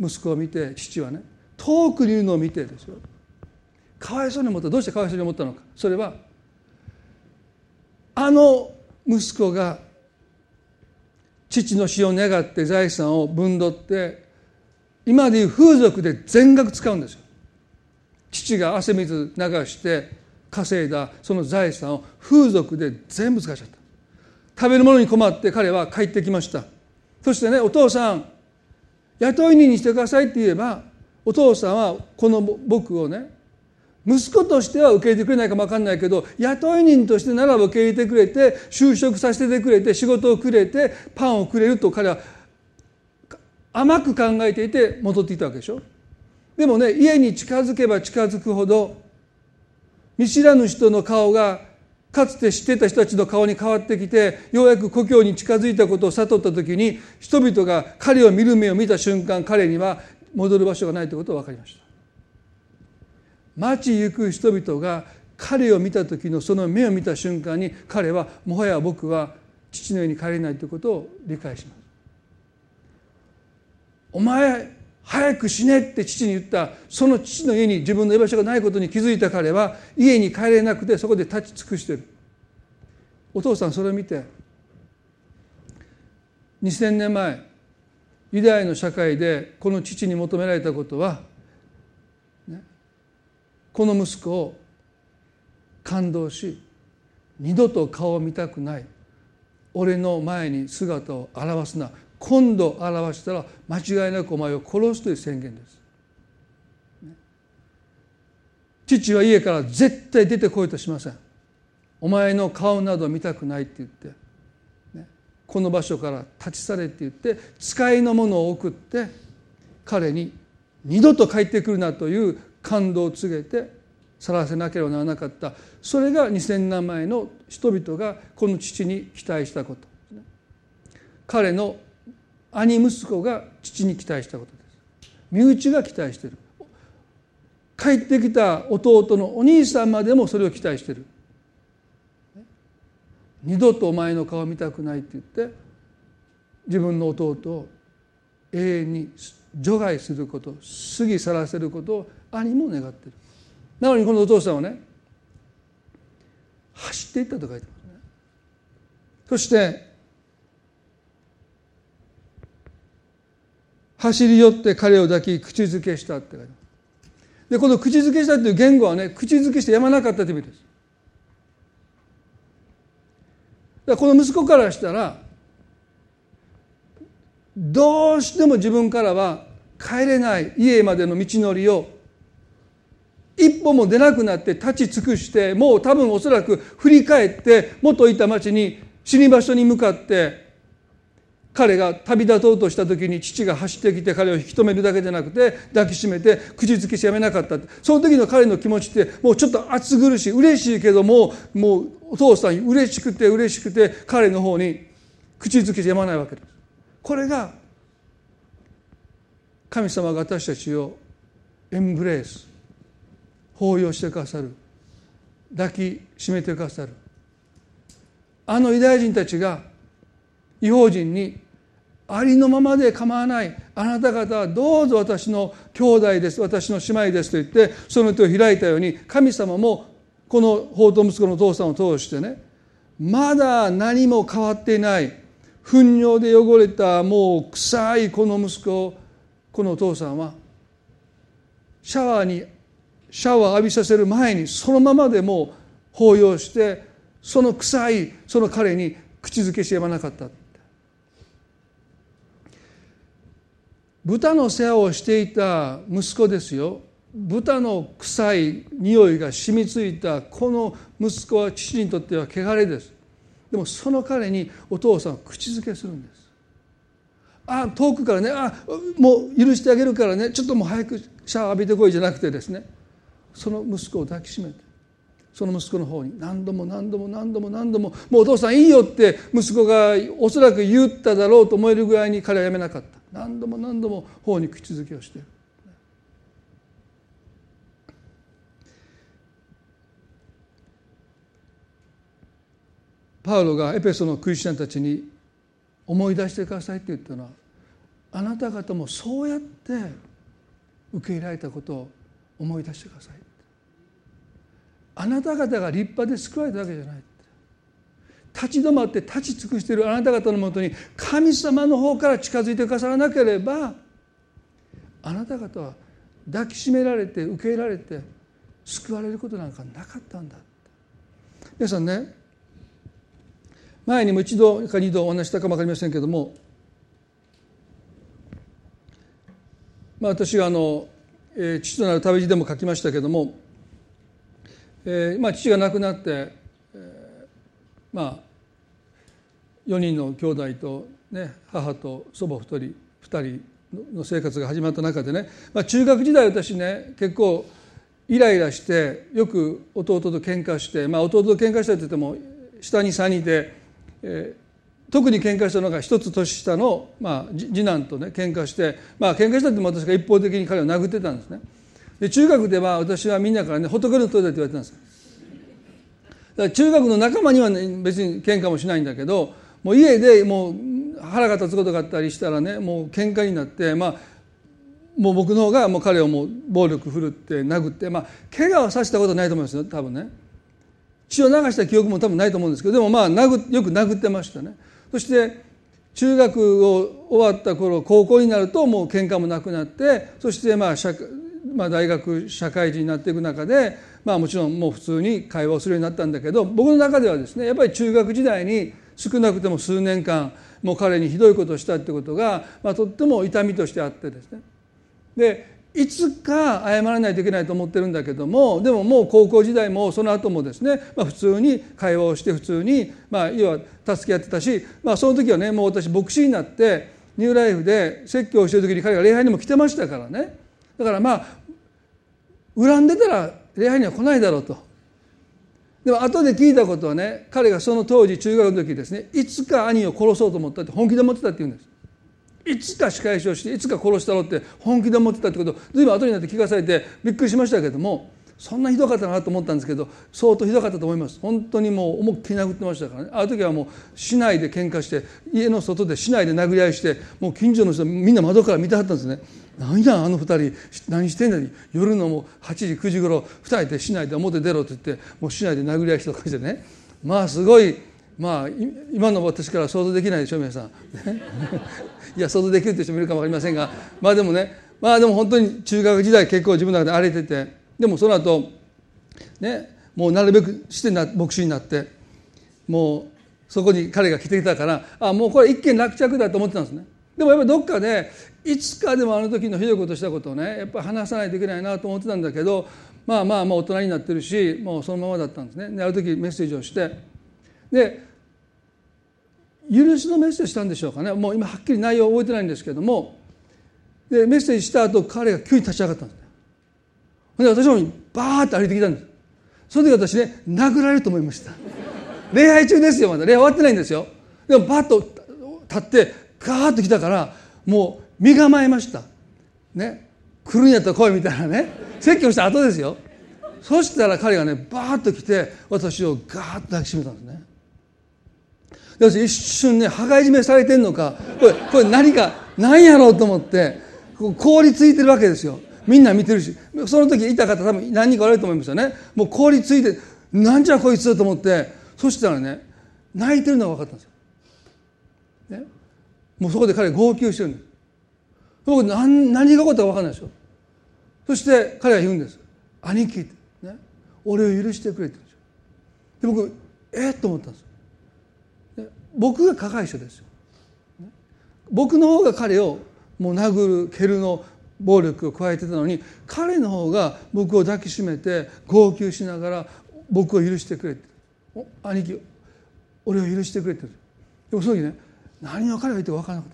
息子を見て父はね遠くにいるのを見てですよ。かわいそうに思った。どうしてかわいそうに思ったのか。それはあの息子が父の死を願って財産を分取って今でいう風俗で全額使うんですよ。父が汗水流して稼いだその財産を風俗で全部使っちゃった。食べるものに困って彼は帰ってきました。そしてねお父さん雇い人にしてくださいって言えばお父さんはこの僕をね息子としては受け入れてくれないかも分かんないけど雇い人としてならば受け入れてくれて就職させてくれて仕事をくれてパンをくれると彼は甘く考えていて戻っていたわけでしょ。でもね家に近づけば近づくほど見知らぬ人の顔がかつて知ってた人たちの顔に変わってきてようやく故郷に近づいたことを悟った時に人々が彼を見る目を見た瞬間彼には戻る場所がないということが分かりました。街行く人々が彼を見た時のその目を見た瞬間に彼はもはや僕は父の家に帰れないということを理解します。お前早く死ねって父に言ったその父の家に自分の居場所がないことに気づいた彼は家に帰れなくてそこで立ち尽くしてるお父さんそれを見て2000年前ユダヤの社会でこの父に求められたことはこの息子を感動し二度と顔を見たくない。俺の前に姿を現すな。今度表したら間違いなくお前を殺すという宣言です。父は家から絶対出てこいとしません。お前の顔など見たくないって言って、ね、この場所から立ち去れって言って使いのものを送って彼に二度と帰ってくるなという感動を告げて去らせなければならなかった。それが2,000年前の人々がこの父に期待したこと。彼の兄息子が父に期待したことです。身内が期待している。帰ってきた弟のお兄さんまでもそれを期待している。二度とお前の顔を見たくないって言って自分の弟を永遠に除外すること過ぎ去らせることを兄も願ってる。なのにこのお父さんはね走っていったと書いてますねそして走り寄って彼を抱き口づけしたって書いてますでこの口づけしたという言語はね口づけしてやまなかったという意味です。だこの息子からしたらどうしても自分からは帰れない家までの道のりを一歩も出なくなって立ち尽くしてもう多分おそらく振り返って元いた町に死に場所に向かって彼が旅立とうとした時に父が走ってきて彼を引き止めるだけじゃなくて抱きしめて口づけしやめなかった。その時の彼の気持ちってもうちょっと暑苦しい嬉しいけどももうお父さん嬉しくて嬉しくて彼の方に口づけしやまないわけですこれが神様が私たちをエンブレース抱擁してくださる。抱きしめてくださる。あのユダヤ人たちが違法人にありのままで構わないあなた方はどうぞ私の兄弟です私の姉妹ですと言ってその手を開いたように神様もこの法と息子の父さんを通してねまだ何も変わっていない糞尿で汚れたもう臭いこの息子このお父さんはシャワーにシャワー浴びさせる前にそのままでも抱擁してその臭いその彼に口づけしてやまなかった。豚の世話をしていた息子ですよ。豚の臭い匂いが染みついたこの息子は父にとっては汚れです。でもその彼にお父さんは口づけするんです。あ遠くからねあもう許してあげるからねちょっともう早くシャワー浴びてこいじゃなくてですね。その息子を抱きしめてその息子の方に何度も何度も何度も何度ももうお父さんいいよって息子がおそらく言っただろうと思えるぐらいに彼はやめなかった。何度も何度も頬に口づけをして。いるパウロがエペソのクリスチャンたちに思い出してくださいって言ったのはあなた方もそうやって受け入れられたことを思い出してください。あなた方が立派で救われたわけじゃない立ち止まって立ち尽くしているあなた方のもとに神様の方から近づいてくださらなければあなた方は抱きしめられて受け入れられて救われることなんかなかったんだ。皆さんね前にも一度か二度お話したかも分かりませんけども、まあ、私があの、えー、父となる旅路でも書きましたけども、えーまあ、父が亡くなって、えー、まあ4人の兄弟と、ね、母と祖母2人2人の生活が始まった中でね、まあ、中学時代私ね結構イライラしてよく弟と喧嘩して、まあ、弟と喧嘩したって言っても下に3人で、えー、特に喧嘩したのが一つ年下の、まあ、次男とね喧嘩してまあ喧嘩したっても私が一方的に彼を殴ってたんですね。で中学では私はみんなからねほっとけるといだって言われてたんです。だから中学の仲間には、ね、別に喧嘩もしないんだけどもう家でもう腹が立つことがあったりしたらねもう喧嘩になってまあもう僕の方がもう彼をもう暴力振るって殴ってまあ怪我はさせたことないと思いますよ多分ね。血を流した記憶も多分ないと思うんですけどでもまあ殴よく殴ってましたね。そして中学を終わった頃高校になるともう喧嘩もなくなってそしてまあ社まあ、大学社会人になっていく中で、まあ、もちろんもう普通に会話をするようになったんだけど僕の中ではですねやっぱり中学時代に少なくても数年間もう彼にひどいことをしたってことが、まあ、とっても痛みとしてあってですね。でいつか謝らないといけないと思ってるんだけどもでももう高校時代もその後もですね、まあ、普通に会話をして普通に、まあ、要は助け合ってたし、まあ、その時はねもう私牧師になってニューライフで説教をしてる時に彼が礼拝にも来てましたからね。だからまあ恨んでたら礼拝には来ないだろうと。でも後で聞いたことはね彼がその当時中学の時ですねいつか兄を殺そうと思ったって本気で思ってたって言うんです。いつか仕返しをしていつか殺したろうって本気で思ってたってことを随分後になって聞かされてびっくりしましたけどもそんなひどかったなと思ったんですけど相当ひどかったと思います。本当にもう思いっきり殴ってましたからね。あの時はもう市内で喧嘩して家の外で市内で殴り合いしてもう近所の人みんな窓から見てはったんですね。何やあの2人何してんだ夜のもう8時9時頃2人で市内で表出ろって言ってもう市内で殴り合いした感じでね。まあすごいまあ今の私から想像できないでしょ皆さん。いや想像できるという人もいるかも分かりませんが。まあでもねまあでも本当に中学時代結構自分の中で荒れててでもその後ねもうなるべくしてな牧師になってもうそこに彼が来てきたからあもうこれ一件落着だと思ってたんですね。でもやっぱりどっかでいつかでもあの時のひどいことしたことをねやっぱり話さないといけないなと思ってたんだけどまあまあまあ大人になってるしもうそのままだったんですね。である時メッセージをしてで許しのメッセージしたんでしょうかね。もう今はっきり内容覚えてないんですけどもでメッセージした後彼が急に立ち上がったんですで私もバーッと歩いてきたんです。その時私ね殴られると思いました。礼拝中ですよまだ。礼拝終わってないんですよ。でもバッと立ってガーッと来たからもう身構えました。ね。来るんやったら来いみたいなね。説教した後ですよ。そしたら彼がねバーッと来て私をガーッと抱きしめたんですね。で私一瞬ね羽交い締めされてんのかこれこれ何か何やろうと思ってこう凍りついてるわけですよ。みんな見てるしその時いた方多分何人かおられると思いますよね。もう凍りついてなんじゃこいつと思ってそしたらね泣いてるのが分かったんですよ、ね、もうそこで彼号泣してるんです僕何何が起こったか分かんないでしょ。そして彼は言うんです。兄貴って、ね、俺を許してくれって言うんですよ。で僕え？っ、と思ったんですよ。僕が加害者ですよ。僕の方が彼をもう殴る蹴るの暴力を加えてたのに彼の方が僕を抱きしめて号泣しながら僕を許してくれって兄貴俺を許してくれってでもその時ね何を彼が言って分からなかっ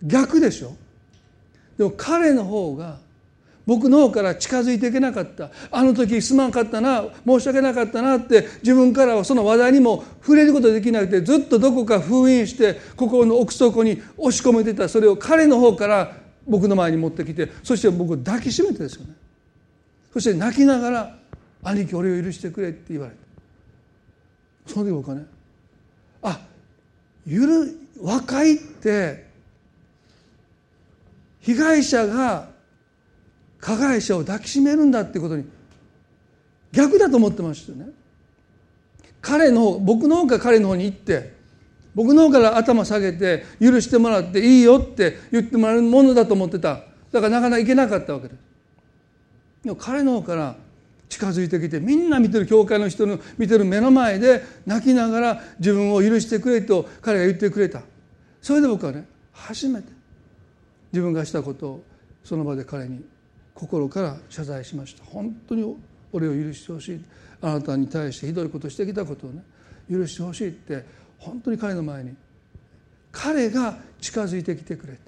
た。逆でしょ？でも彼の方が僕の方から近づいていけなかった。あの時すまんかったな。申し訳なかったなって自分からはその話題にも触れることできなくてずっとどこか封印して心の奥底に押し込めてた。それを彼の方から僕の前に持ってきてそして僕を抱きしめてですよね。そして泣きながら「兄貴俺を許してくれ」って言われたその時僕はねあ許和解って被害者が加害者を抱きしめるんだってことに逆だと思ってましたよね。彼の僕の方から彼の方に行って僕の方から頭下げて許してもらっていいよって言ってもらえるものだと思ってた。だからなかなかいけなかったわけです。でも彼の方から近づいてきてみんな見てる教会の人の見てる目の前で泣きながら自分を許してくれと彼が言ってくれた。それで僕はね初めて自分がしたことをその場で彼に心から謝罪しました。本当に俺を許してほしい。あなたに対してひどいことしてきたことをね許してほしいって本当に彼の前に彼が近づいてきてくれて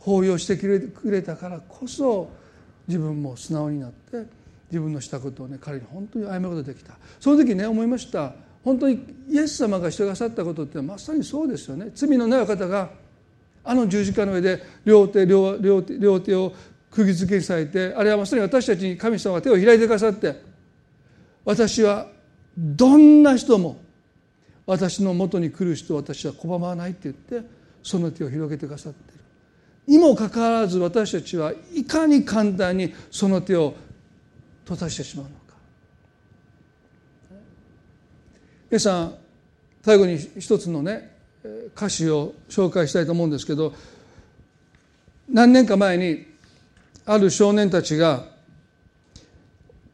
抱擁してくれたからこそ自分も素直になって自分のしたことをね彼に本当に謝ることができた。その時ね思いました。本当にイエス様がしてくださったことってまさにそうですよね。罪のない方があの十字架の上で両手両両両手を釘付けされてあれはまさに私たちに神様が手を開いてくださって私はどんな人も私のもとに来る人を私は拒まないって言ってその手を広げてくださってる。にもかかわらず私たちはいかに簡単にその手を閉ざしてしまうのか。皆さん最後に一つのね歌詞を紹介したいと思うんですけど何年か前にある少年たちが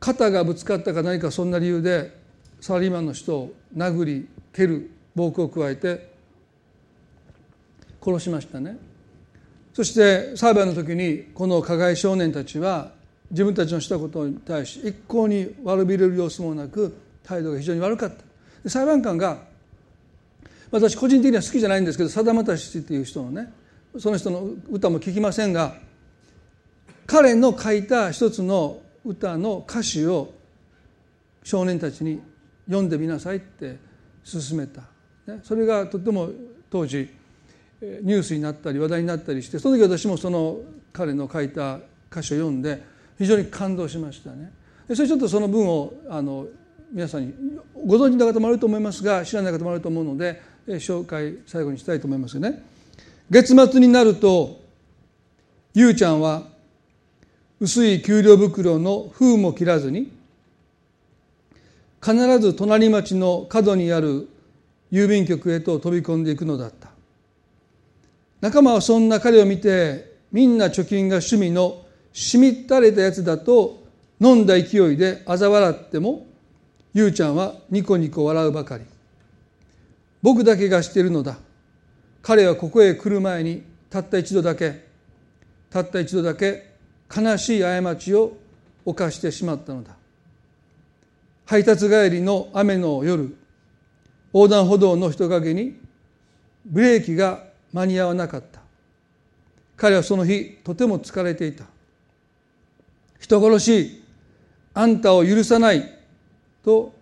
肩がぶつかったか何かそんな理由でサラリーマンの人を殴り蹴る暴行を加えて殺しましたね。そして裁判の時にこの加害少年たちは自分たちのしたことに対し一向に悪びれる様子もなく態度が非常に悪かった。裁判官が私個人的には好きじゃないんですけどさだまたしっていう人のねその人の歌も聞きませんが彼の書いた一つの歌の歌詞を少年たちに読んでみなさいって勧めた。それがとても当時ニュースになったり話題になったりしてその時私もその彼の書いた歌詞を読んで非常に感動しましたね。それちょっとその文をあの皆さんにご存知の方もあると思いますが知らない方もあると思うので紹介最後にしたいと思いますね。月末になるとゆうちゃんは薄い給料袋の封も切らずに必ず隣町の角にある郵便局へと飛び込んでいくのだった。仲間はそんな彼を見てみんな貯金が趣味のしみったれたやつだと飲んだ勢いで嘲笑ってもゆうちゃんはニコニコ笑うばかり。僕だけがしているのだ。彼はここへ来る前にたった一度だけたった一度だけ悲しい過ちを犯してしまったのだ。配達帰りの雨の夜横断歩道の人影にブレーキが間に合わなかった。彼はその日とても疲れていた。人殺しあんたを許さないと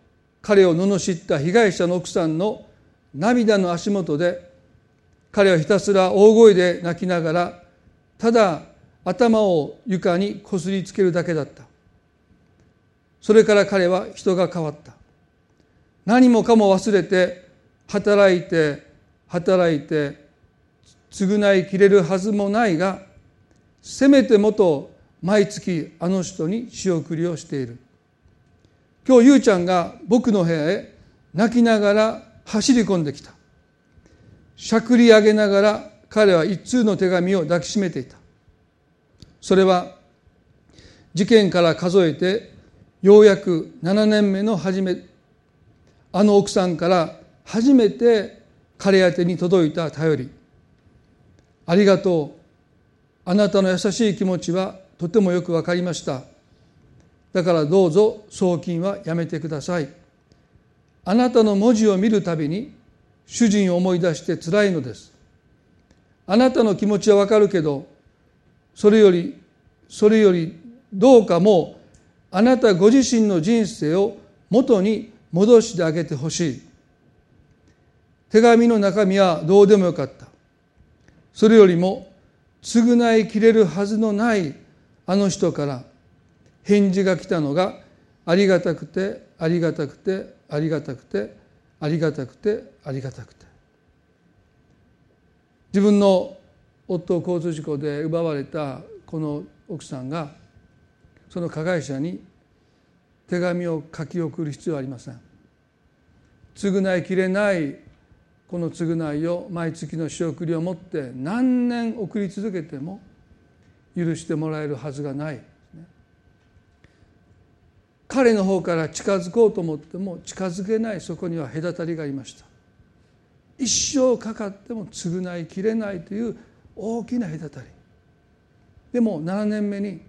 彼を罵った被害者の奥さんの涙の足元で彼はひたすら大声で泣きながらただ頭を床にこすりつけるだけだった。それから彼は人が変わった。何もかも忘れて働いて働いて償いきれるはずもないがせめてもと毎月あの人に仕送りをしている。今日ゆうちゃんが僕の部屋へ泣きながら走り込んできた。しゃくり上げながら彼は一通の手紙を抱きしめていた。それは事件から数えてようやく7年目の初めあの奥さんから初めて彼宛に届いた頼り。ありがとう。あなたの優しい気持ちはとてもよくわかりました。だからどうぞ送金はやめてください。あなたの文字を見るたびに主人を思い出してつらいのです。あなたの気持ちはわかるけどそれよりそれよりどうかもうあなたご自身の人生を元に戻してあげてほしい。手紙の中身はどうでもよかった。それよりも償いきれるはずのないあの人から返事が来たのがありがたくてありがたくてありがたくてありがたくてありがたくて。自分の夫を交通事故で奪われたこの奥さんがその加害者に手紙を書き送る必要はありません。償いきれないこの償いを毎月の仕送りを持って何年送り続けても許してもらえるはずがない彼の方から近づこうと思っても近づけないそこには隔たりがありました。一生かかっても償いきれないという大きな隔たり。でも7年目に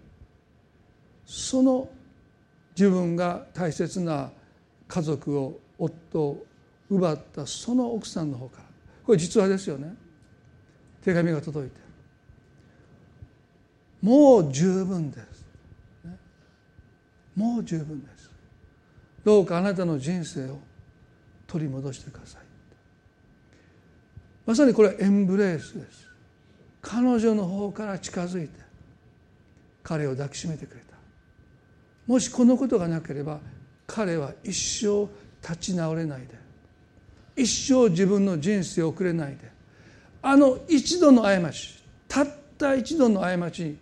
その自分が大切な家族を夫を奪ったその奥さんの方から。これ実話ですよね。手紙が届いて。もう十分です。もう十分です。どうかあなたの人生を取り戻してくださいまさにこれはエンブレースです。彼女の方から近づいて彼を抱きしめてくれた。もしこのことがなければ彼は一生立ち直れないで一生自分の人生を送れないであの一度の過ちたった一度の過ち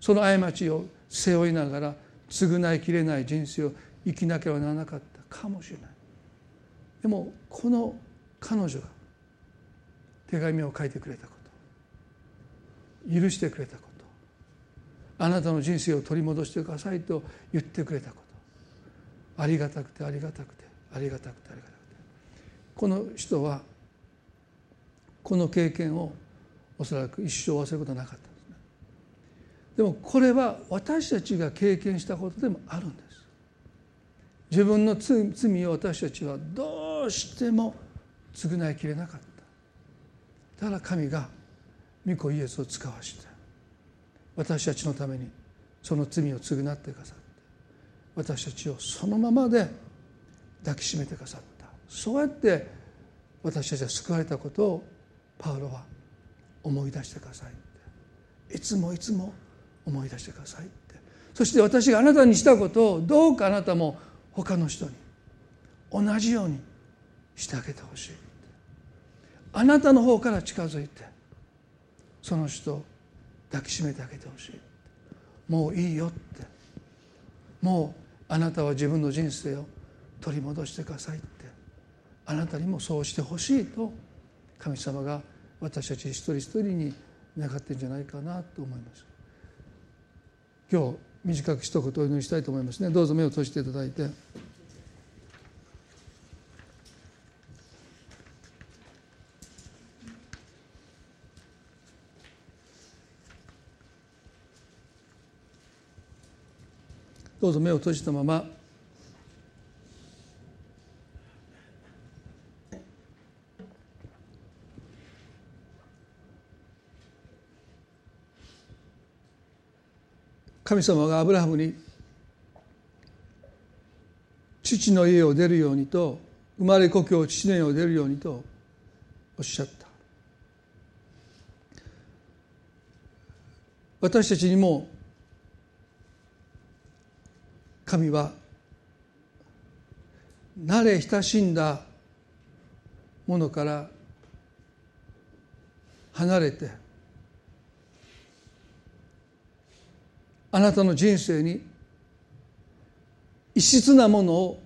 その過ちを背負いながら償いきれない人生を生きなければならなかった。かもしれない。でもこの彼女が手紙を書いてくれたこと。許してくれたこと。あなたの人生を取り戻してくださいと言ってくれたこと。ありがたくてありがたくてありがたくてありがたくて。この人はこの経験をおそらく一生忘れることはなかったんでもこれは私たちが経験したことでもあるんです。自分の罪を私たちはどうしても償いきれなかった。だから神が御子イエスを使わして私たちのためにその罪を償ってくださって私たちをそのままで抱きしめてくださった。そうやって私たちは救われたことをパウロは思い出してくださいって。いつもいつも思い出してくださいって。そして私があなたにしたことをどうかあなたも他の人に同じようにしてあげてほしいあなたの方から近づいてその人を抱きしめてあげてほしい。もういいよって。もうあなたは自分の人生を取り戻してくださいって。あなたにもそうしてほしいと。神様が私たち一人一人に願ってるんじゃないかなと思います。今日短く一言お祈りしたいと思いますね。どうぞ目を閉じていただいて。どうぞ目を閉じたまま。神様がアブラハムに父の家を出るようにと生まれ故郷父の家を出るようにとおっしゃった。私たちにも神は慣れ親しんだものから離れてあなたの人生に異質なものを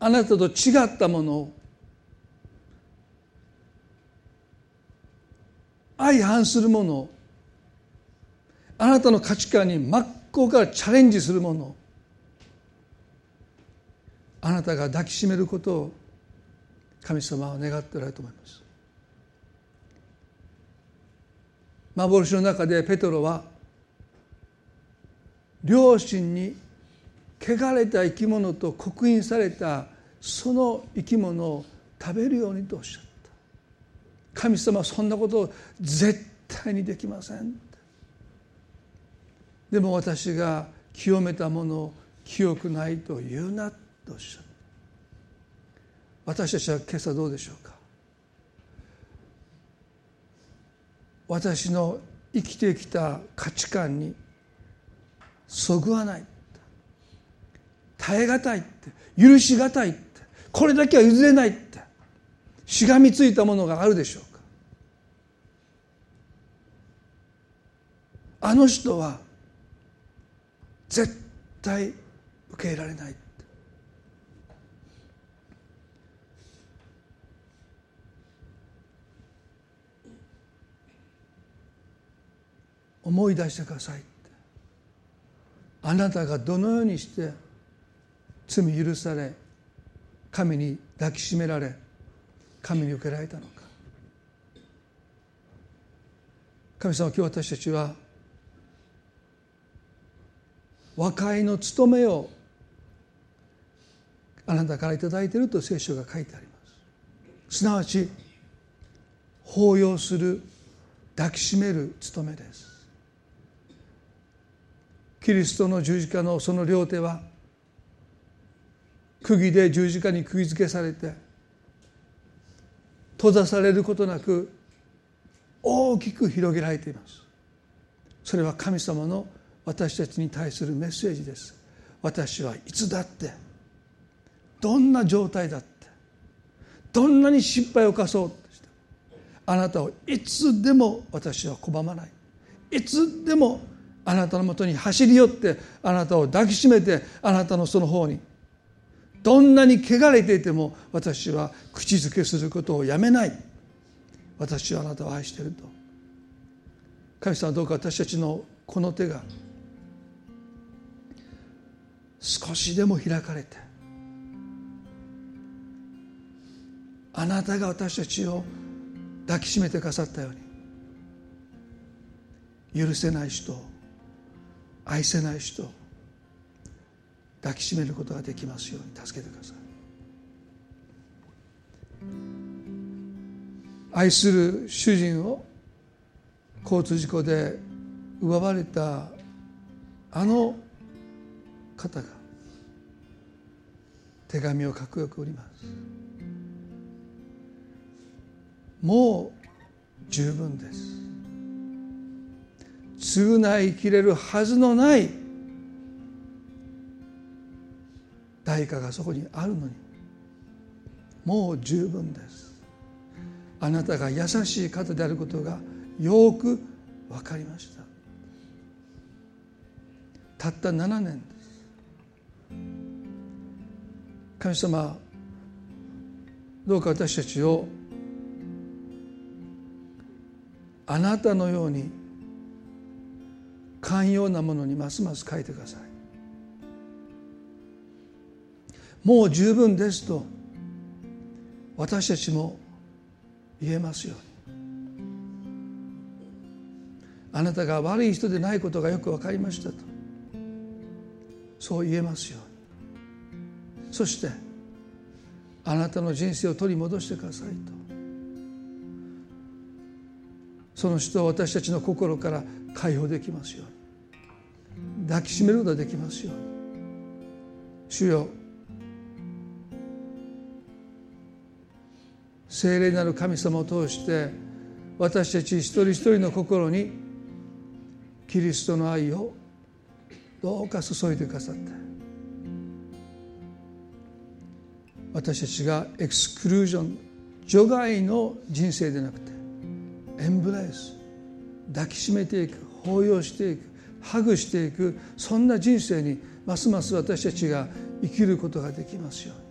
あなたと違ったものを相反するものをあなたの価値観に真っ向からチャレンジするものあなたが抱きしめることを神様は願っておられると思います。幻の中でペトロは両親に汚れた生き物と刻印されたその生き物を食べるようにとおっしゃった。神様はそんなことを絶対にできません。でも私が清めたものを清くないと言うなとおっしゃった私たちは今朝どうでしょうか。私の生きてきた価値観にそぐわない耐え難いって。許し難いって。これだけは譲れないって。しがみついたものがあるでしょうか。あの人は絶対受け入れられない思い出してくださいあなたがどのようにして罪許され神に抱きしめられ神に受けられたのか。神様今日私たちは和解の務めをあなたから頂いていると聖書が書いてあります。すなわち抱擁する抱きしめる務めです。キリストの十字架のその両手は釘で十字架に釘付けされて閉ざされることなく大きく広げられています。それは神様の私たちに対するメッセージです。私はいつだってどんな状態だってどんなに失敗を犯そうとして。あなたをいつでも私は拒まない。いつでもあなたのもとに走り寄ってあなたを抱きしめてあなたのその方に。どんなに汚れていても私は口づけすることをやめない。私はあなたを愛していると。神様どうか私たちのこの手が少しでも開かれてあなたが私たちを抱きしめてくださったように許せない人愛せない人抱きしめることができますように助けてください。愛する主人を交通事故で奪われたあの方が手紙を書くよくおります。もう十分です。償いきれるはずのない代価がそこにあるのにもう十分です。あなたが優しい方であることがよく分かりました。たった7年です。神様どうか私たちをあなたのように寛容なものにますます書いてください。もう十分ですと私たちも言えますように。あなたが悪い人でないことがよく分かりましたとそう言えますように。そしてあなたの人生を取り戻してくださいと。その人を私たちの心から解放できますように。抱きしめることができますよ。うに主よ。聖霊なる神様を通して私たち一人一人の心にキリストの愛をどうか注いでくださって私たちがエクスクルージョン除外の人生でなくてエンブレイス抱きしめていく抱擁していくハグしていくそんな人生にますます私たちが生きることができますように。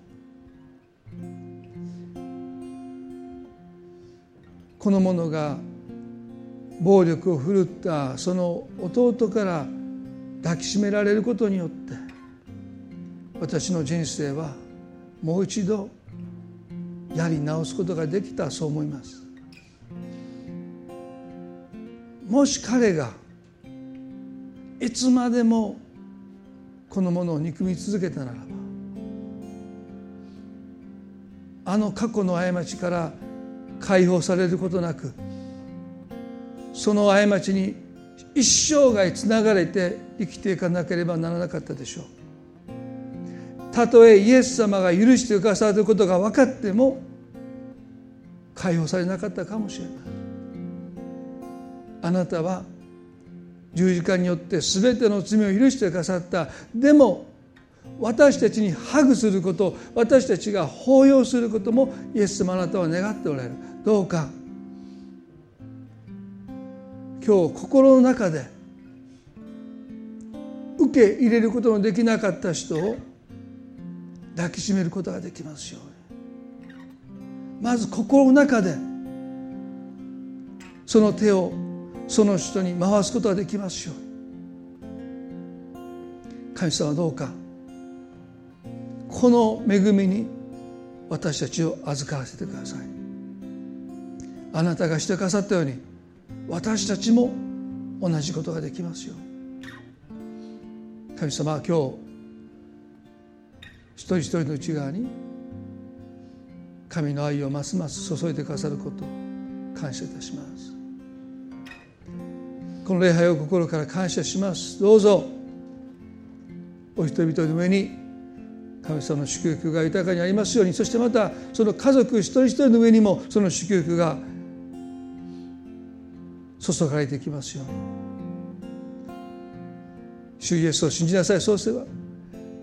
この者が暴力を振るったその弟から抱きしめられることによって私の人生はもう一度やり直すことができたそう思います。もし彼がいつまでもこのものを憎み続けたならばあの過去の過ちから解放されることなくその過ちに一生涯つながれて生きていかなければならなかったでしょう。たとえイエス様が許してくださることが分かっても解放されなかったかもしれない。あなたは十字架によって全ての罪を許してくださった。でも私たちにハグすること私たちが抱擁することもイエス様あなたは願っておられる。どうか。今日心の中で受け入れることのできなかった人を抱きしめることができますように。まず心の中でその手をその人に回すことができますように。神様どうか。この恵みに私たちを預からせてください。あなたがしてくださったように私たちも同じことができますよ神様は今日一人一人の内側に神の愛をますます注いでくださること感謝いたします。この礼拝を心から感謝します。どうぞお人々の上に神様の祝福が豊かにありますようにそしてまたその家族一人一人の上にもその祝福が注がれていきますように。主イエスを信じなさい。そうすれば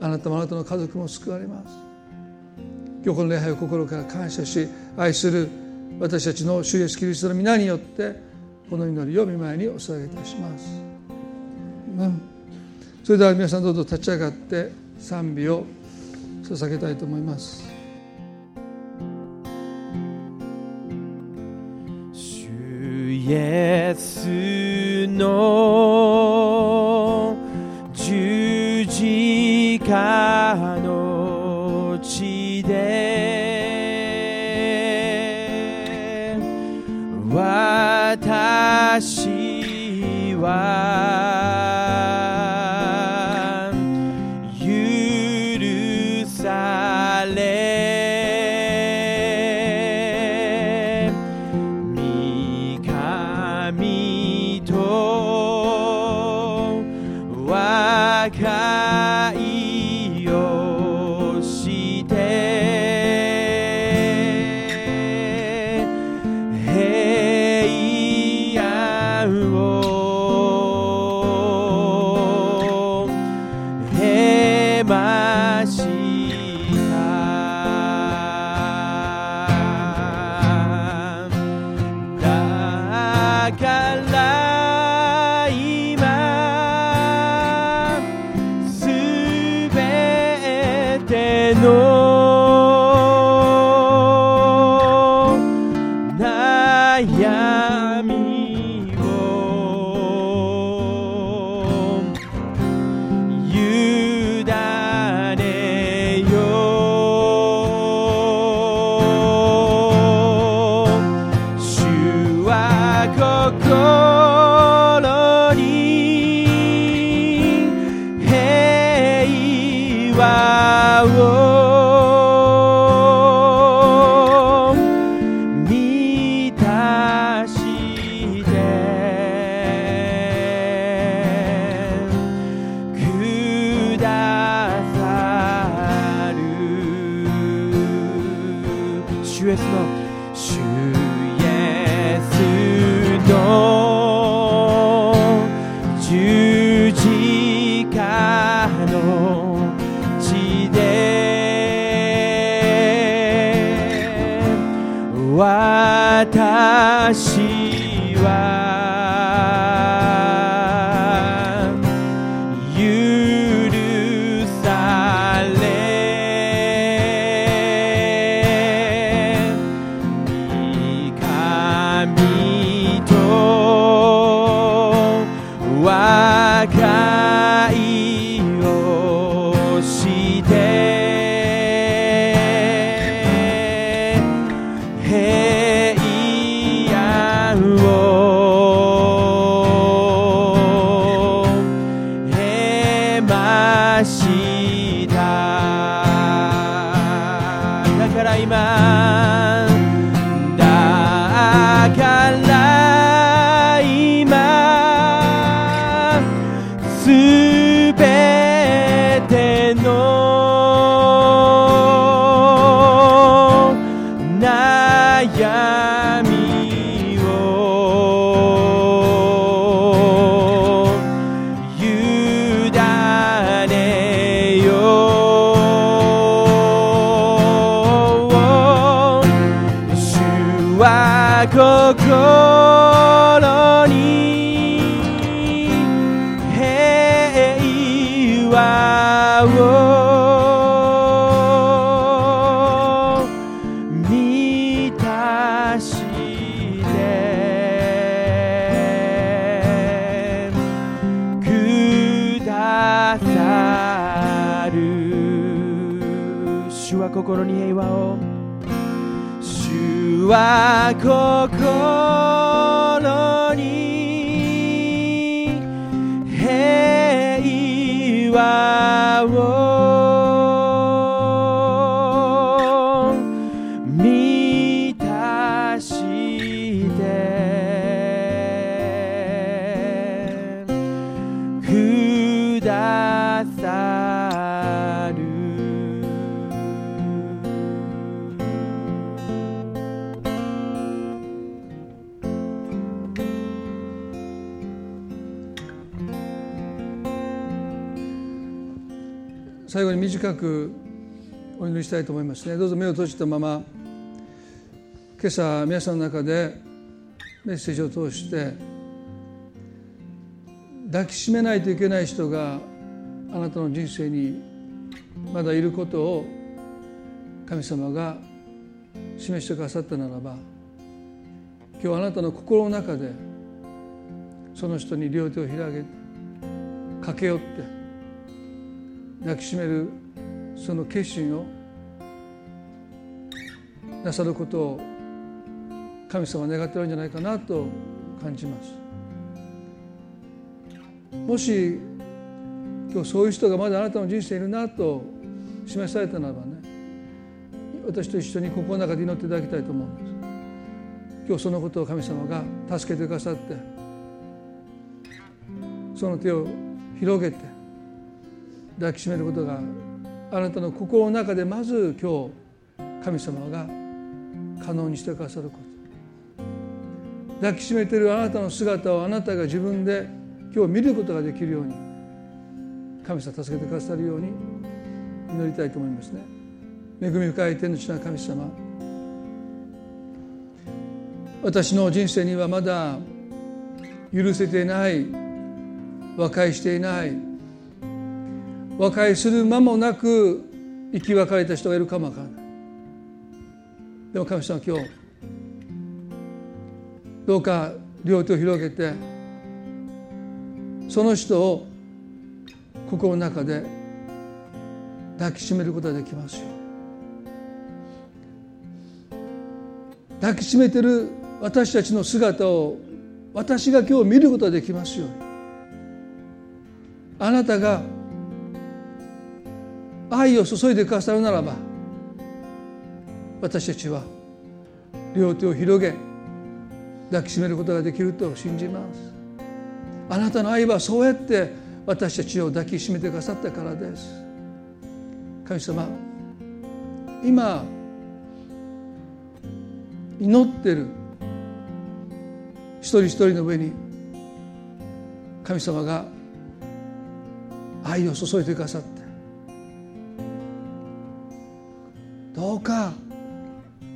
あなたもあなたの家族も救われます。今日この礼拝を心から感謝し愛する私たちの主イエスキリストの皆によってこの祈りを見舞いにお捧げいたします、うん、それでは皆さんどうぞ立ち上がって賛美を捧げたいと思います。主イエスの十字架の私主は短くお祈りしたいと思いますねどうぞ目を閉じたまま今朝皆さんの中でメッセージを通して抱きしめないといけない人があなたの人生にまだいることを神様が示してくださったならば今日あなたの心の中でその人に両手を広げて駆け寄って抱きしめるその決心をなさることを神様は願ってるんじゃないかなと感じます。もし今日そういう人がまだあなたの人生いるなと示されたならばね私と一緒に心の中で祈っていただきたいと思うんです。今日そのことを神様が助けてくださってその手を広げて抱きしめることがあなたの心の中でまず今日神様が可能にしてくださること。抱きしめてるあなたの姿をあなたが自分で今日見ることができるように神様助けてくださるように祈りたいと思いますね。恵み深い天の地な神様。私の人生にはまだ許せていない和解していない和解する間もなく生き別れた人がいるかもわからない。でも神様今日どうか両手を広げてその人を心の中で抱きしめることができますよ抱きしめてる私たちの姿を私が今日見ることができますように。あなたが愛を注いでくださるならば私たちは両手を広げ抱きしめることができると信じます。あなたの愛はそうやって私たちを抱きしめてくださったからです。神様今祈ってる一人一人の上に神様が愛を注いでくださってどうか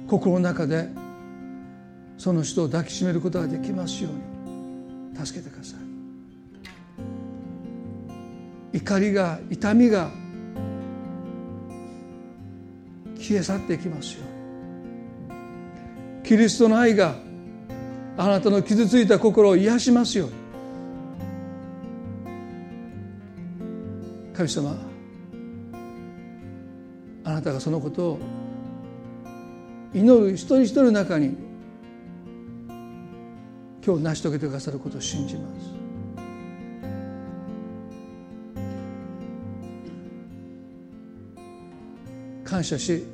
心の中でその人を抱きしめることができますように。助けてください。怒りが痛みが消え去っていきますように。キリストの愛があなたの傷ついた心を癒しますように。神様あなたがそのことを祈る一人一人の中に今日成し遂げてくださることを信じます感謝し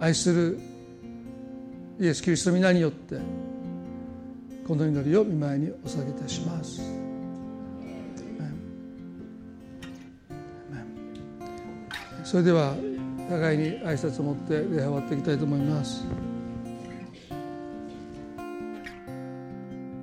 愛するイエス・キリストの皆によってこの祈りを見舞いにお捧げいたします。それでは互いに挨拶を持って礼拝終わっていきたいと思います。